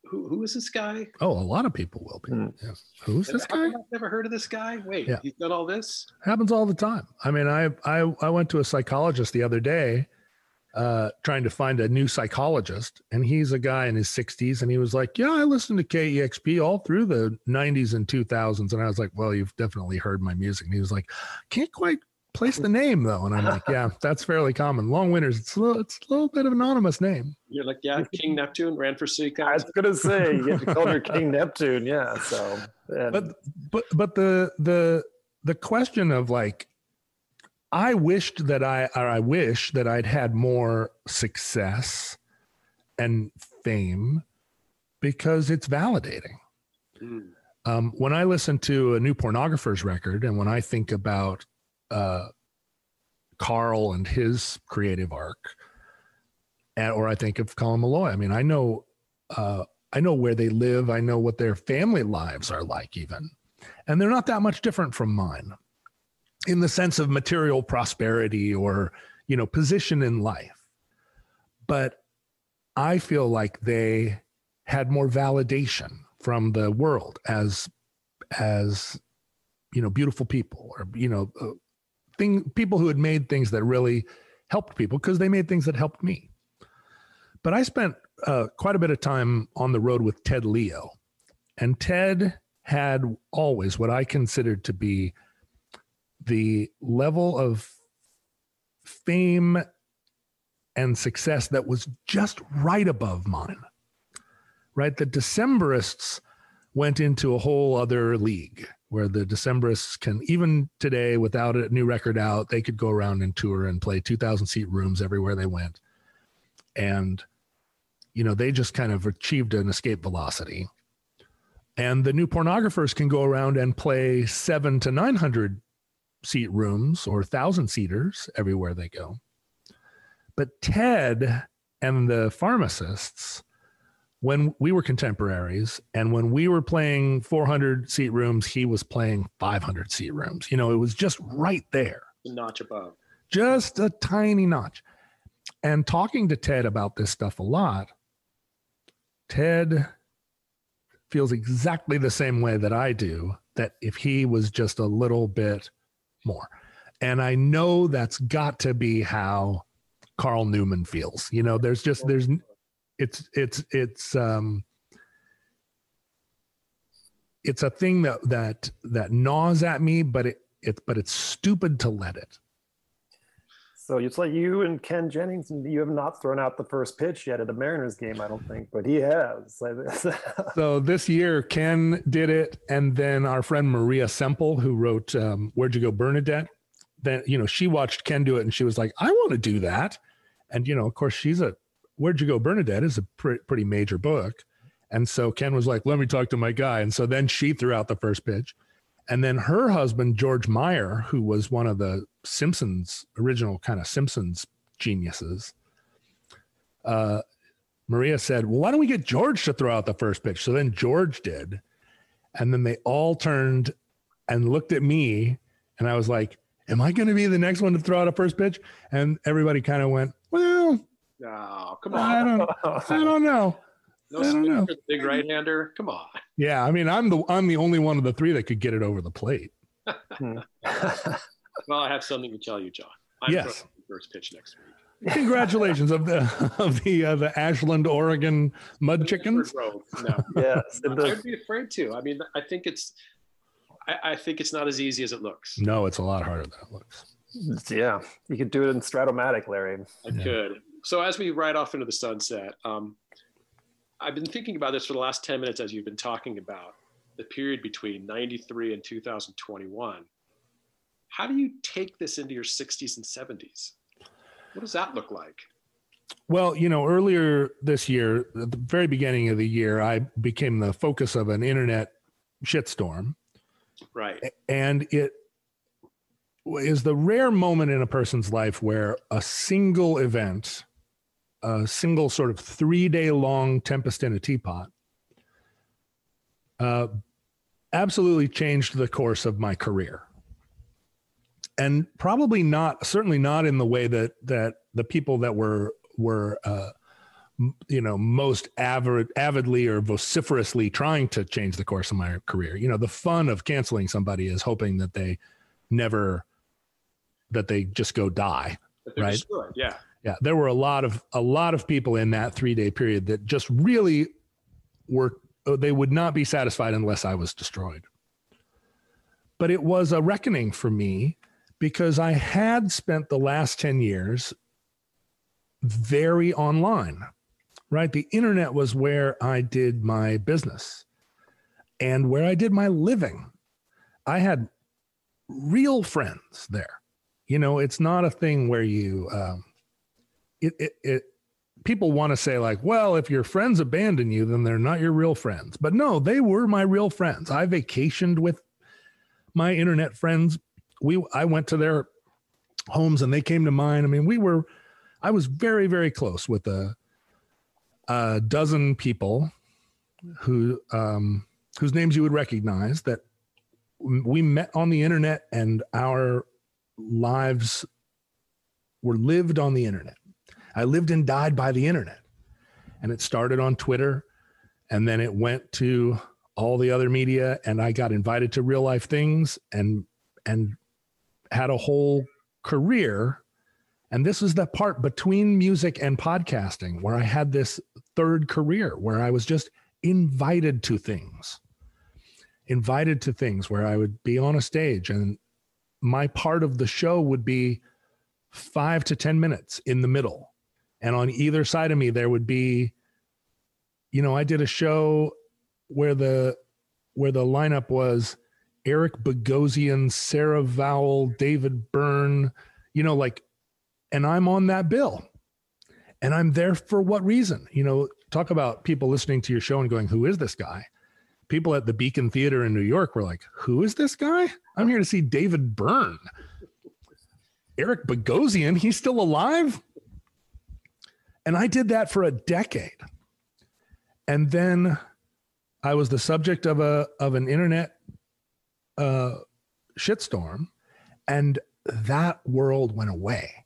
who, who is this guy? Oh, a lot of people will be. Mm. Yeah. Who's this guy? I've never heard of this guy. Wait, yeah. he's done all this? Happens all the time. I mean, I, I, I went to a psychologist the other day uh, trying to find a new psychologist, and he's a guy in his 60s, and he was like, "Yeah, I listened to KEXP all through the 90s and 2000s," and I was like, "Well, you've definitely heard my music." And he was like, "Can't quite place the name though," and I'm like, "Yeah, that's fairly common. Long Winters, it's a little, it's a little bit of an anonymous name." You're like, "Yeah, King Neptune ran for city council." I was gonna say you called her King Neptune, yeah. So, and... but but but the the the question of like I wished that I, or I wish that I'd had more success and fame because it's validating. Mm. Um, when I listen to a new pornographer's record and when I think about uh, Carl and his creative arc, and, or I think of Colin Meloy, I mean, I know, uh, I know where they live. I know what their family lives are like, even, and they're not that much different from mine in the sense of material prosperity or you know position in life. But i feel like they had more validation from the world as as you know beautiful people or you know uh, thing people who had made things that really helped people because they made things that helped me. But i spent uh, quite a bit of time on the road with ted leo and ted had always what i considered to be the level of fame and success that was just right above mine. right? The Decemberists went into a whole other league where the Decemberists can, even today, without a new record out, they could go around and tour and play 2,000 seat rooms everywhere they went. And, you know, they just kind of achieved an escape velocity. And the new pornographers can go around and play seven to 900 seat rooms or thousand seaters everywhere they go. But Ted and the pharmacists, when we were contemporaries and when we were playing 400 seat rooms, he was playing 500 seat rooms. You know, it was just right there. A notch above. Just a tiny notch. And talking to Ted about this stuff a lot, Ted feels exactly the same way that I do, that if he was just a little bit more. And I know that's got to be how Carl Newman feels. You know, there's just, there's, it's it's it's um it's a thing that that that gnaws at me but it it's but it's stupid to let it so it's like you and Ken Jennings, you have not thrown out the first pitch yet at a Mariners game, I don't think, but he has. so this year, Ken did it, and then our friend Maria Semple, who wrote um, "Where'd You Go, Bernadette," then you know she watched Ken do it, and she was like, "I want to do that," and you know, of course, she's a Where'd You Go, Bernadette is a pre- pretty major book. And so Ken was like, let me talk to my guy. And so then she threw out the first pitch. And then her husband, George Meyer, who was one of the Simpsons, original kind of Simpsons geniuses, uh, Maria said, well, why don't we get George to throw out the first pitch? So then George did. And then they all turned and looked at me. And I was like, am I going to be the next one to throw out a first pitch? And everybody kind of went, well, no, come on. I don't, I don't know. No I don't know. big right hander. Come on. Yeah, I mean, I'm the I'm the only one of the three that could get it over the plate. well, I have something to tell you, John. I'm yes. First pitch next week. Congratulations of the of the uh, the Ashland, Oregon mud chickens. No, yes, I'd be afraid to. I mean, I think it's I, I, think it's not as easy as it looks. No, it's a lot harder than it looks. Yeah, you could do it in Strat-O-Matic, Larry. I yeah. could so as we ride off into the sunset, um, I've been thinking about this for the last 10 minutes as you've been talking about the period between 93 and 2021. How do you take this into your 60s and 70s? What does that look like? Well, you know, earlier this year, at the very beginning of the year, I became the focus of an internet shitstorm. Right. And it is the rare moment in a person's life where a single event a single sort of three day long Tempest in a Teapot uh, absolutely changed the course of my career. And probably not, certainly not in the way that that the people that were were uh, you know most avid, avidly or vociferously trying to change the course of my career. You know, the fun of canceling somebody is hoping that they never that they just go die. Right? Destroyed. Yeah yeah there were a lot of a lot of people in that three day period that just really were uh, they would not be satisfied unless i was destroyed. But it was a reckoning for me because i had spent the last 10 years very online right? The internet was where i did my business and where i did my living. I had real friends there. You know it's not a thing where you um, it, it, it people want to say like well if your friends abandon you then they're not your real friends. But no they were my real friends. I vacationed with my internet friends. We i went to their homes and they came to mine. I mean we were i was very very close with a, a dozen people who um, whose names you would recognize that we met on the internet and our lives were lived on the internet I lived and died by the internet. And it started on Twitter and then it went to all the other media and I got invited to real life things and and had a whole career and this was the part between music and podcasting where I had this third career where I was just invited to things. Invited to things where I would be on a stage and my part of the show would be 5 to 10 minutes in the middle and on either side of me there would be you know, I did a show where the where the lineup was Eric Bogosian, Sarah Vowell, David Byrne, you know, like, and I'm on that bill. And I'm there for what reason? You know, talk about people listening to your show and going, who is this guy? People at the Beacon Theater in New York were like, who is this guy? I'm here to see David Byrne. Eric Bogosian, he's still alive? And I did that for a decade. And then I was the subject of a of an internet uh, shitstorm, and that world went away,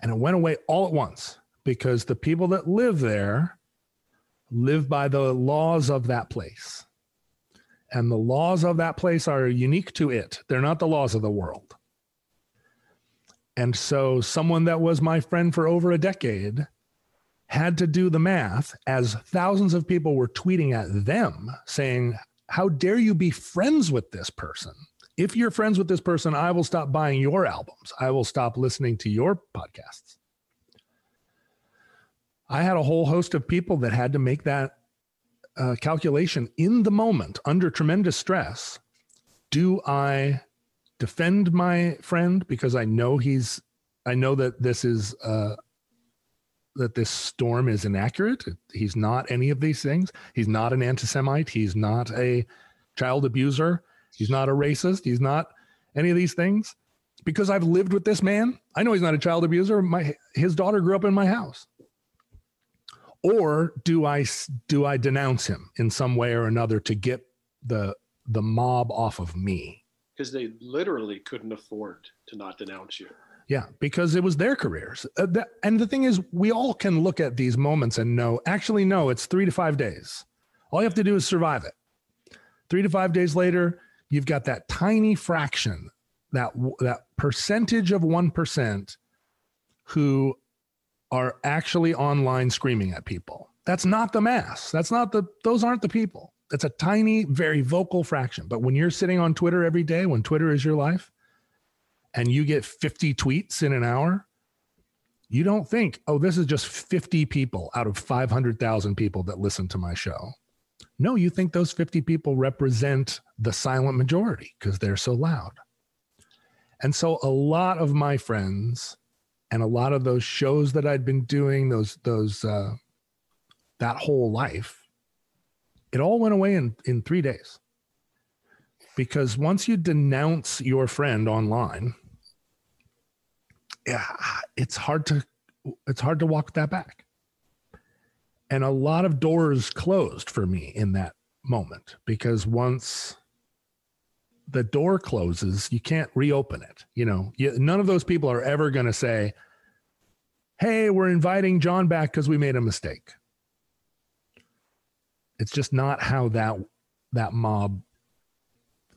and it went away all at once because the people that live there live by the laws of that place, and the laws of that place are unique to it. They're not the laws of the world. And so, someone that was my friend for over a decade had to do the math as thousands of people were tweeting at them saying, How dare you be friends with this person? If you're friends with this person, I will stop buying your albums. I will stop listening to your podcasts. I had a whole host of people that had to make that uh, calculation in the moment under tremendous stress. Do I defend my friend because I know he's, I know that this is, uh, that this storm is inaccurate. He's not any of these things. He's not an anti Semite. He's not a child abuser. He's not a racist. He's not any of these things. Because I've lived with this man, I know he's not a child abuser. My his daughter grew up in my house. Or do I do I denounce him in some way or another to get the the mob off of me? Because they literally couldn't afford to not denounce you. Yeah, because it was their careers. Uh, that, and the thing is, we all can look at these moments and know, actually, no, it's three to five days. All you have to do is survive it. Three to five days later, you've got that tiny fraction, that that percentage of one percent, who are actually online screaming at people. That's not the mass. That's not the. Those aren't the people. It's a tiny, very vocal fraction. But when you're sitting on Twitter every day, when Twitter is your life, and you get 50 tweets in an hour, you don't think, oh, this is just 50 people out of 500,000 people that listen to my show. No, you think those 50 people represent the silent majority because they're so loud. And so a lot of my friends and a lot of those shows that I'd been doing, those, those, uh, that whole life, it all went away in, in three days. Because once you denounce your friend online, it's hard to it's hard to walk that back. And a lot of doors closed for me in that moment because once the door closes, you can't reopen it. You know, you, none of those people are ever going to say, "Hey, we're inviting John back because we made a mistake." It's just not how that that mob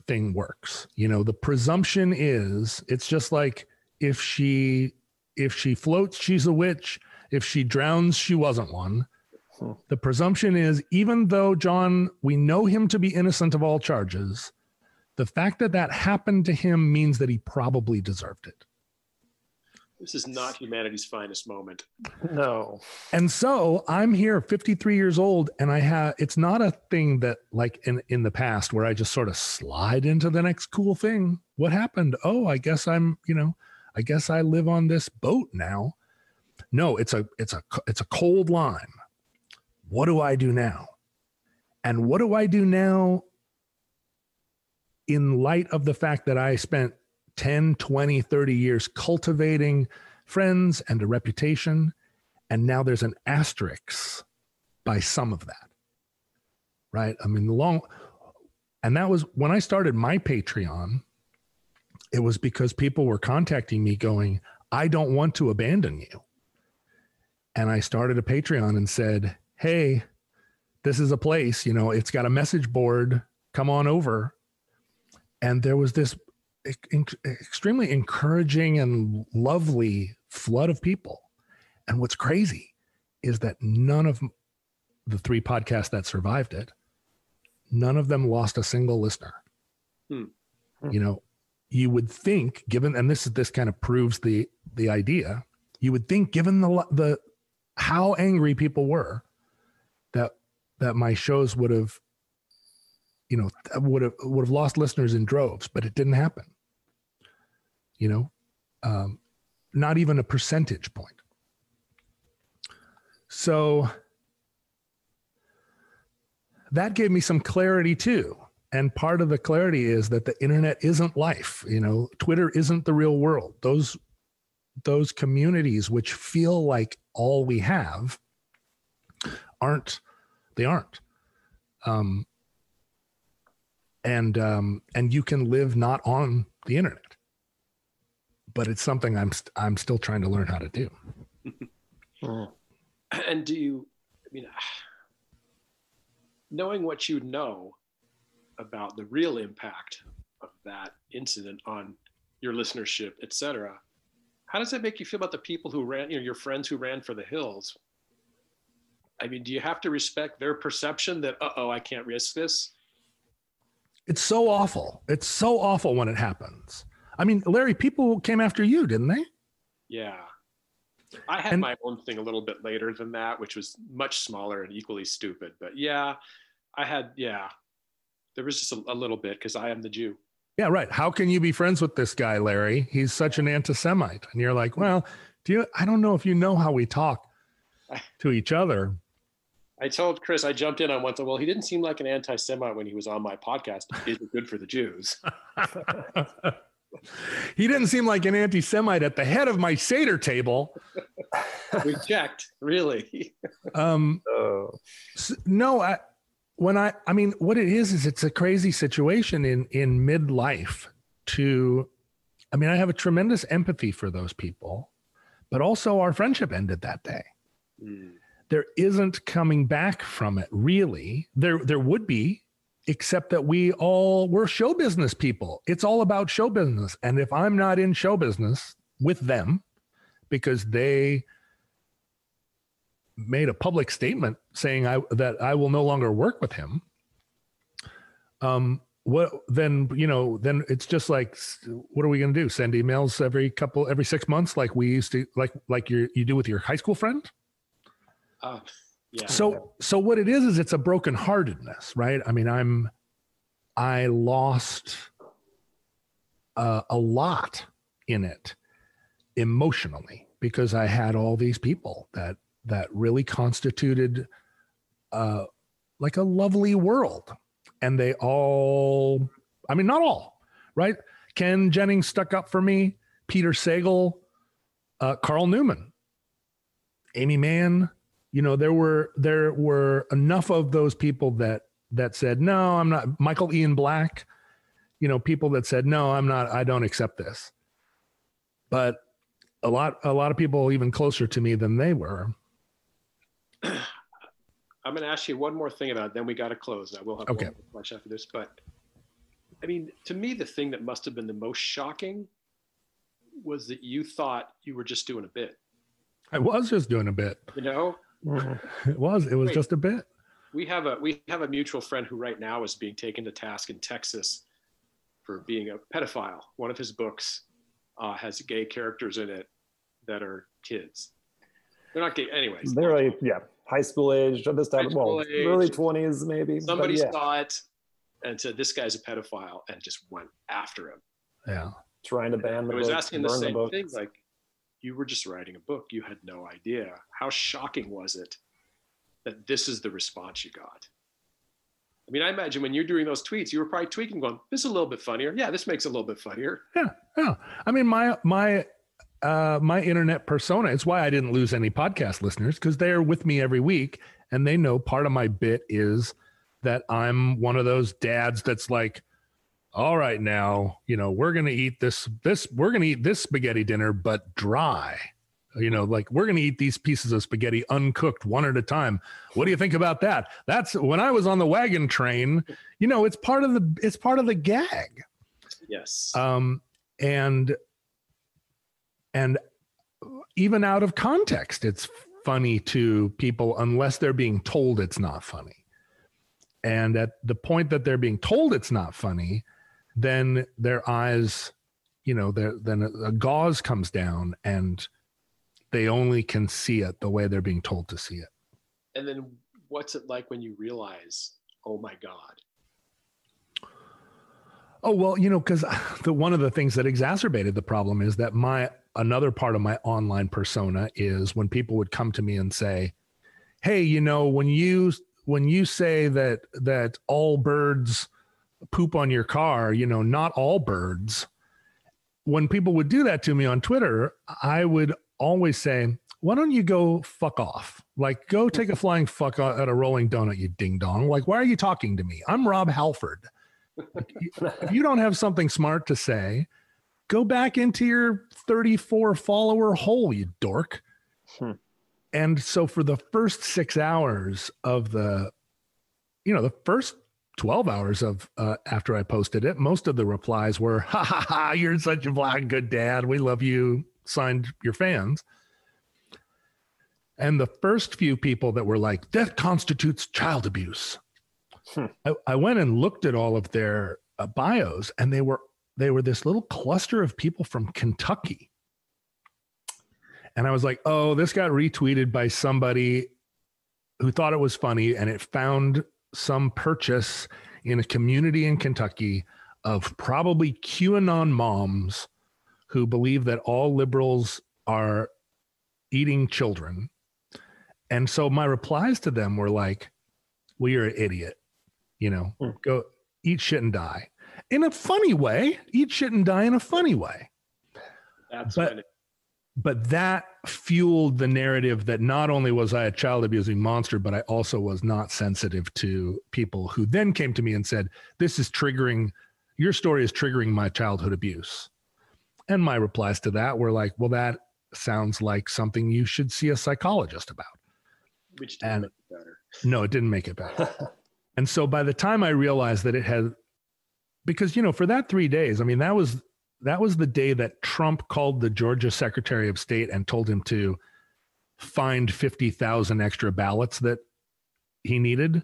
thing works. You know, the presumption is it's just like if she if she floats, she's a witch. If she drowns, she wasn't one. Hmm. The presumption is even though John, we know him to be innocent of all charges, the fact that that happened to him means that he probably deserved it. This is not humanity's finest moment. No. And so I'm here 53 years old and I have it's not a thing that like in in the past where I just sort of slide into the next cool thing. What happened? Oh, I guess I'm, you know, I guess I live on this boat now. No, it's a it's a it's a cold line. What do I do now? And what do I do now in light of the fact that I spent 10, 20, 30 years cultivating friends and a reputation and now there's an asterisk by some of that. Right? I mean, the long and that was when I started my Patreon it was because people were contacting me going, I don't want to abandon you. And I started a Patreon and said, Hey, this is a place, you know, it's got a message board. Come on over. And there was this extremely encouraging and lovely flood of people. And what's crazy is that none of the three podcasts that survived it, none of them lost a single listener. Hmm. You know, you would think given and this is this kind of proves the the idea you would think given the the how angry people were that that my shows would have, you know, would have would have lost listeners in droves, but it didn't happen. You know, um, not even a percentage point. So that gave me some clarity too. And part of the clarity is that the internet isn't life. You know, Twitter isn't the real world. Those those communities which feel like all we have aren't they aren't um, and um, and you can live not on the internet but it's something i'm st- i'm still trying to learn how to do and do you i mean knowing what you know about the real impact of that incident on your listenership et cetera how does that make you feel about the people who ran, you know, your friends who ran for the hills? I mean, do you have to respect their perception that, uh oh, I can't risk this? It's so awful. It's so awful when it happens. I mean, Larry, people came after you, didn't they? Yeah. I had and, my own thing a little bit later than that, which was much smaller and equally stupid. But yeah, I had, yeah, there was just a, a little bit because I am the Jew. Yeah, right. How can you be friends with this guy, Larry? He's such an anti-Semite. And you're like, well, do you I don't know if you know how we talk to each other. I told Chris, I jumped in on one thing. Well, he didn't seem like an anti-Semite when he was on my podcast. Is it good for the Jews? he didn't seem like an anti-Semite at the head of my Seder table. we checked, really. um, oh. no, I when I, I mean, what it is is it's a crazy situation in in midlife. To, I mean, I have a tremendous empathy for those people, but also our friendship ended that day. Mm. There isn't coming back from it, really. There, there would be, except that we all we're show business people. It's all about show business, and if I'm not in show business with them, because they made a public statement saying I, that I will no longer work with him, um, what then? You know, then it's just like, what are we going to do? Send emails every couple, every six months, like we used to, like like you you do with your high school friend. Uh, yeah. So so what it is is it's a brokenheartedness, right? I mean, I'm I lost uh, a lot in it emotionally because I had all these people that that really constituted uh, like a lovely world. And they all, I mean, not all, right? Ken Jennings stuck up for me, Peter Sagal, uh, Carl Newman, Aimee Mann. You know, there were there were enough of those people that that said, no, I'm not. Michael Ian Black, you know, people that said, no, I'm not. I don't accept this. But a lot a lot of people even closer to me than they were I'm going to ask you one more thing about it, then we got to close. I will have okay. one question after this. But I mean, to me, the thing that must have been the most shocking was that you thought you were just doing a bit. I was just doing a bit. You know, it was. It was Wait, just a bit. We have a we have a mutual friend who right now is being taken to task in Texas for being a pedophile. One of his books uh, has gay characters in it that are kids. They're not gay, anyways. They're like yeah, high school age, this type, well, age, early twenties maybe. Somebody yeah. saw it and said, "This guy's a pedophile," and just went after him. Yeah, trying to ban the. I was asking the same the thing, like you were just writing a book, you had no idea. How shocking was it that this is the response you got? I mean, I imagine when you're doing those tweets, you were probably tweaking, going, "This is a little bit funnier." Yeah, this makes it a little bit funnier. Yeah, yeah. I mean, my my uh, my internet persona. It's why I didn't lose any podcast listeners because they're with me every week and they know part of my bit is that I'm one of those dads that's like, all right, now, you know, we're going to eat this, this, we're going to eat this spaghetti dinner, but dry. You know, like we're going to eat these pieces of spaghetti uncooked one at a time. What do you think about that? That's when I was on the wagon train, you know, it's part of the, it's part of the gag. Yes. Um, and and even out of context, it's funny to people unless they're being told it's not funny. And at the point that they're being told it's not funny, then their eyes, you know, then a gauze comes down and they only can see it the way they're being told to see it. And then what's it like when you realize, oh my God? Oh well, you know, because the one of the things that exacerbated the problem is that my another part of my online persona is when people would come to me and say, "Hey, you know, when you when you say that that all birds poop on your car, you know, not all birds." When people would do that to me on Twitter, I would always say, "Why don't you go fuck off? Like, go take a flying fuck at a rolling donut, you ding dong. Like, why are you talking to me? I'm Rob Halford." if you don't have something smart to say, go back into your 34 follower hole, you dork. Hmm. And so for the first six hours of the, you know, the first 12 hours of uh, after I posted it, most of the replies were, ha ha ha, you're such a black good dad. We love you. Signed your fans. And the first few people that were like, that constitutes child abuse. Hmm. I, I, went and looked at all of their uh, bios, and they were they were this little cluster of people from Kentucky. And I was like, oh, this got retweeted by somebody who thought it was funny, and it found some purchase in a community in Kentucky of probably QAnon moms who believe that all liberals are eating children. And so my replies to them were like, well, you're an idiot. You know, mm. go eat shit and die in a funny way. Eat shit and die in a funny way. That's but. But that fueled the narrative that not only was I a child abusing monster, but I also was not sensitive to people who then came to me and said, This is triggering, your story is triggering my childhood abuse. And my replies to that were like, Well, that sounds like something you should see a psychologist about. Which didn't and, make it better. No, it didn't make it better. And so by the time I realized that it had, because, you know, for that three days, I mean, that was, that was the day that Trump called the Georgia Secretary of State and told him to find 50,000 extra ballots that he needed.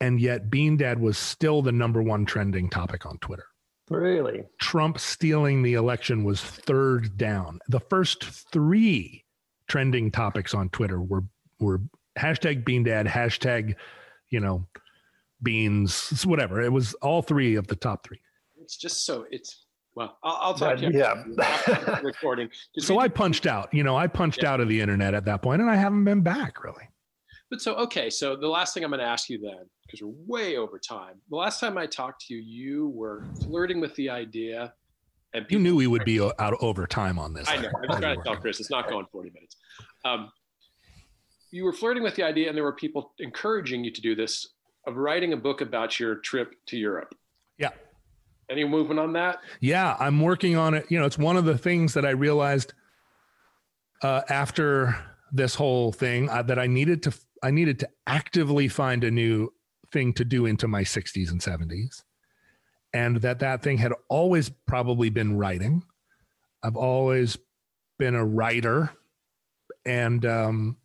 And yet Bean Dad was still the number one trending topic on Twitter. Really? Trump stealing the election was third down. The first three trending topics on Twitter were were hashtag Bean Dad, hashtag, you know, beans, whatever. It was all three of the top three. It's just so it's well. I'll, I'll talk to you. Yeah. recording. So I punched out. You know, I punched yeah. out of the internet at that point, and I haven't been back really. But so okay, so the last thing I'm going to ask you then, because we're way over time. The last time I talked to you, you were flirting with the idea, and you knew we would be out over time on this. I know. I'm trying to tell Chris it's not going 40 minutes. Um, you were flirting with the idea, and there were people encouraging you to do this of writing a book about your trip to Europe. Yeah. Any movement on that? Yeah, I'm working on it. You know, it's one of the things that I realized uh, after this whole thing uh, that I needed to I needed to actively find a new thing to do into my 60s and 70s, and that that thing had always probably been writing. I've always been a writer, and um,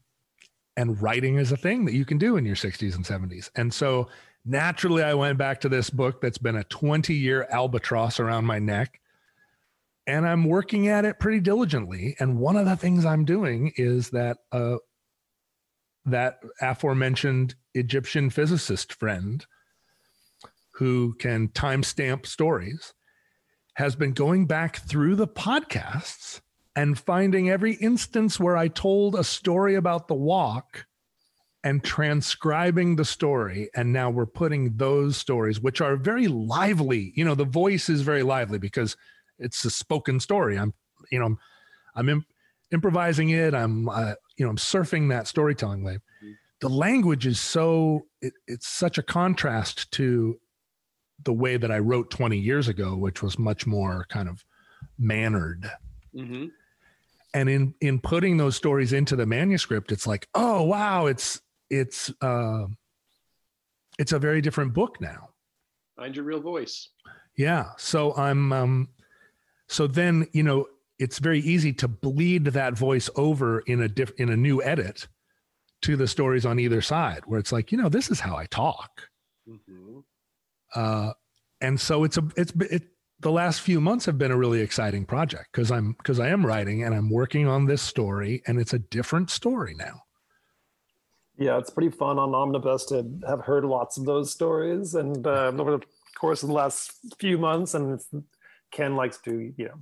and writing is a thing that you can do in your 60s and 70s. And so naturally, I went back to this book that's been a 20 year albatross around my neck. And I'm working at it pretty diligently. And one of the things I'm doing is that uh, that aforementioned Egyptian physicist friend who can timestamp stories has been going back through the podcasts and finding every instance where I told a story about the walk and transcribing the story. And now we're putting those stories, which are very lively. You know, the voice is very lively because it's a spoken story. I'm, you know, I'm, I'm imp- improvising it. I'm, uh, you know, I'm surfing that storytelling wave. The language is so, it, it's such a contrast to the way that I wrote 20 years ago, which was much more kind of mannered. Mm-hmm and in in putting those stories into the manuscript it's like oh wow it's it's uh it's a very different book now. Find your real voice. Yeah. So i'm um so then you know it's very easy to bleed that voice over in a diff in a new edit to the stories on either side where it's like you know this is how i talk. Mm-hmm. uh and so it's a it's it the last few months have been a really exciting project because I'm because I am writing and I'm working on this story and it's a different story now. Yeah, it's pretty fun on Omnibus to have heard lots of those stories, and uh, over the course of the last few months, and Ken likes to, you know,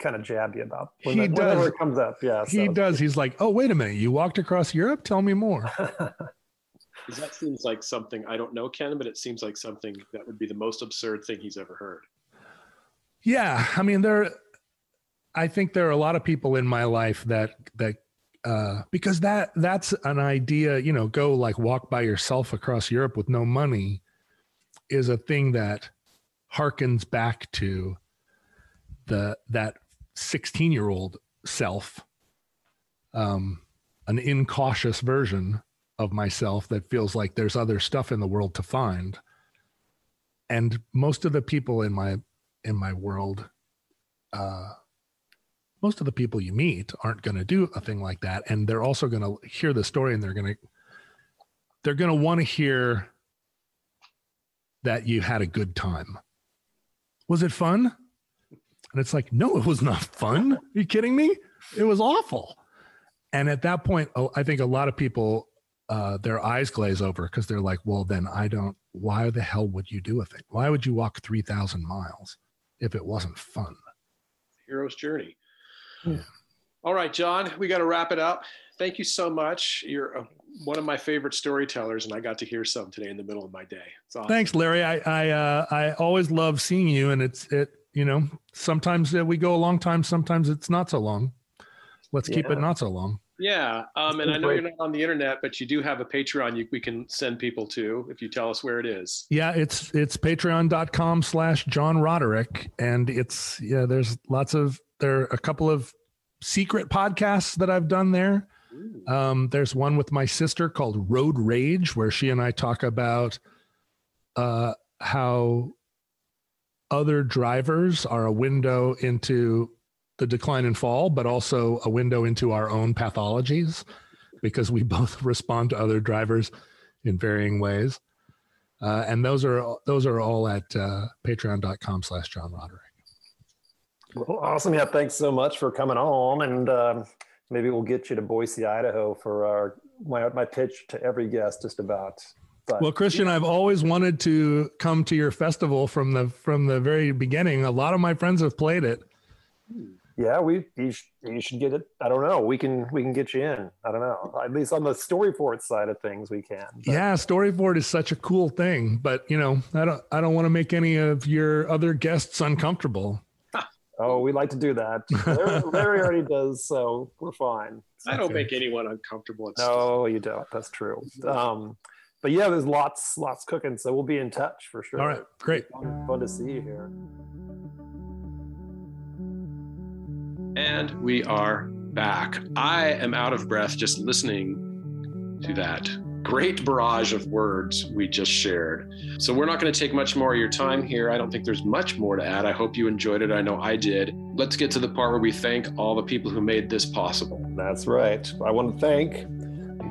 kind of jab you about when He that- whenever it comes up. Yeah, He so- does. He's like, oh, wait a minute. You walked across Europe? Tell me more. that seems like something I don't know Ken, but it seems like something that would be the most absurd thing he's ever heard. Yeah, I mean there I think there are a lot of people in my life that that uh because that that's an idea, you know, go like walk by yourself across Europe with no money is a thing that harkens back to the that 16-year-old self um an incautious version of myself that feels like there's other stuff in the world to find. And most of the people in my in my world uh most of the people you meet aren't going to do a thing like that and they're also going to hear the story and they're going to they're going to want to hear that you had a good time. Was it fun? And it's like no it was not fun. Are you kidding me? It was awful. And at that point oh, i think a lot of people uh, their eyes glaze over because they're like well then i don't why the hell would you do a thing? Why would you walk 3000 miles if it wasn't fun Hero's journey. Yeah. All right, John, we got to wrap it up. Thank you so much. You're uh, one of my favorite storytellers, and I got to hear some today in the middle of my day. It's awesome. Thanks, Larry. I I uh, I always love seeing you, and it's it. You know, sometimes uh, we go a long time, sometimes it's not so long. Let's keep it not so long. Yeah, um, and I know great. you're not on the internet, but you do have a Patreon you, we can send people to if you tell us where it is. Yeah, it's it's patreon.com slash John Roderick. And it's yeah, there's lots of there are a couple of secret podcasts that I've done there. Um, there's one with my sister called Road Rage, where she and I talk about uh, how other drivers are a window into the decline and fall, but also a window into our own pathologies because we both respond to other drivers in varying ways. Uh, and those are those are all at uh, patreon.com slash John Roderick. Well, awesome. Yeah, thanks so much for coming on, and um, maybe we'll get you to Boise, Idaho for our my my pitch to every guest, just about. But Well, Christian, I've always wanted to come to your festival from the from the very beginning. A lot of my friends have played it. Yeah, we you, sh- you should get it. I don't know. We can we can get you in. I don't know. At least on the storyboard side of things, we can. But- Yeah, storyboard is such a cool thing, but you know, I don't I don't want to make any of your other guests uncomfortable. Oh, we like to do that. Larry, Larry already does, so we're fine. I don't Okay. make anyone uncomfortable. It's No, you don't. That's true. Um, but yeah, there's lots lots cooking, so we'll be in touch for sure. All right, great. Fun, fun to see you here. And we are back. I am out of breath just listening to that great barrage of words we just shared. So we're not going to take much more of your time here. I don't think there's much more to add. I hope you enjoyed it. I know I did. Let's get to the part where we thank all the people who made this possible. That's right. I want to thank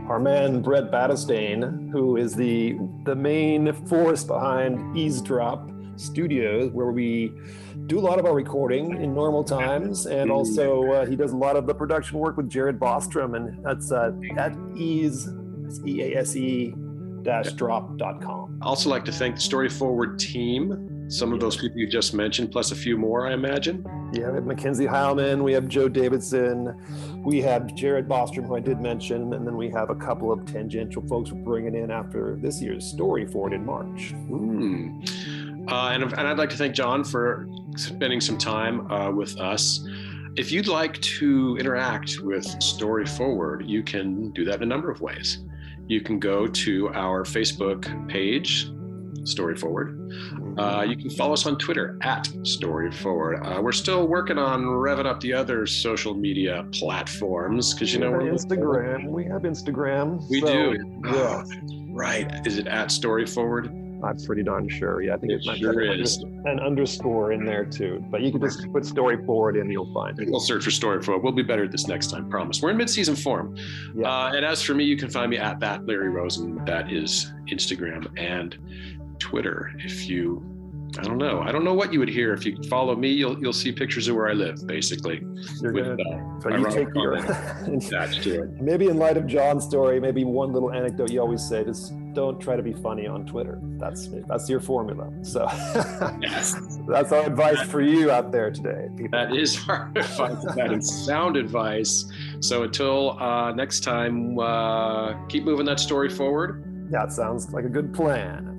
our man Brett Battistane, who is the the main force behind Eavesdrop Studios, where we do a lot of our recording in normal times, and also uh, he does a lot of the production work with Jared Bostrom, and that's uh, at ease e a s e dash drop.com. I also like to thank the Story Forward team, some of those people you just mentioned, plus a few more, I imagine. Yeah, we have Mackenzie Heilman, we have Joe Davidson, we have Jared Bostrom, who I did mention, and then we have a couple of tangential folks we're bringing in after this year's story forward in March. Hmm. Uh, and, and I'd like to thank John for spending some time uh, with us. If you'd like to interact with Story Forward, you can do that in a number of ways. You can go to our Facebook page, Story Forward. Uh, you can follow us on Twitter at Story Forward. Uh, we're still working on revving up the other social media platforms because you know we we're have Instagram. We have Instagram. We so, do. Yeah, Right. Is it at Story Forward? I'm pretty darn sure. Yeah, I think It it might sure is. an underscore in there too. But you can just put story forward and you'll find it. We'll search for Story Forward. We'll be better at this next time, promise. We're in mid-season form. Yeah. Uh, and as for me, you can find me at that Larry Rosen. That is Instagram and Twitter. If you I don't know. I don't know what you would hear if you follow me. You'll you'll see pictures of where I live, basically. You're with, gonna, uh, so you take your attached to it. maybe in light of John's story, maybe one little anecdote you always say is don't try to be funny on Twitter. That's that's your formula. So Yes, that's our advice for you out there today. people. that is our advice. That is sound advice. So until uh, next time, uh, keep moving that story forward. Yeah, it sounds like a good plan.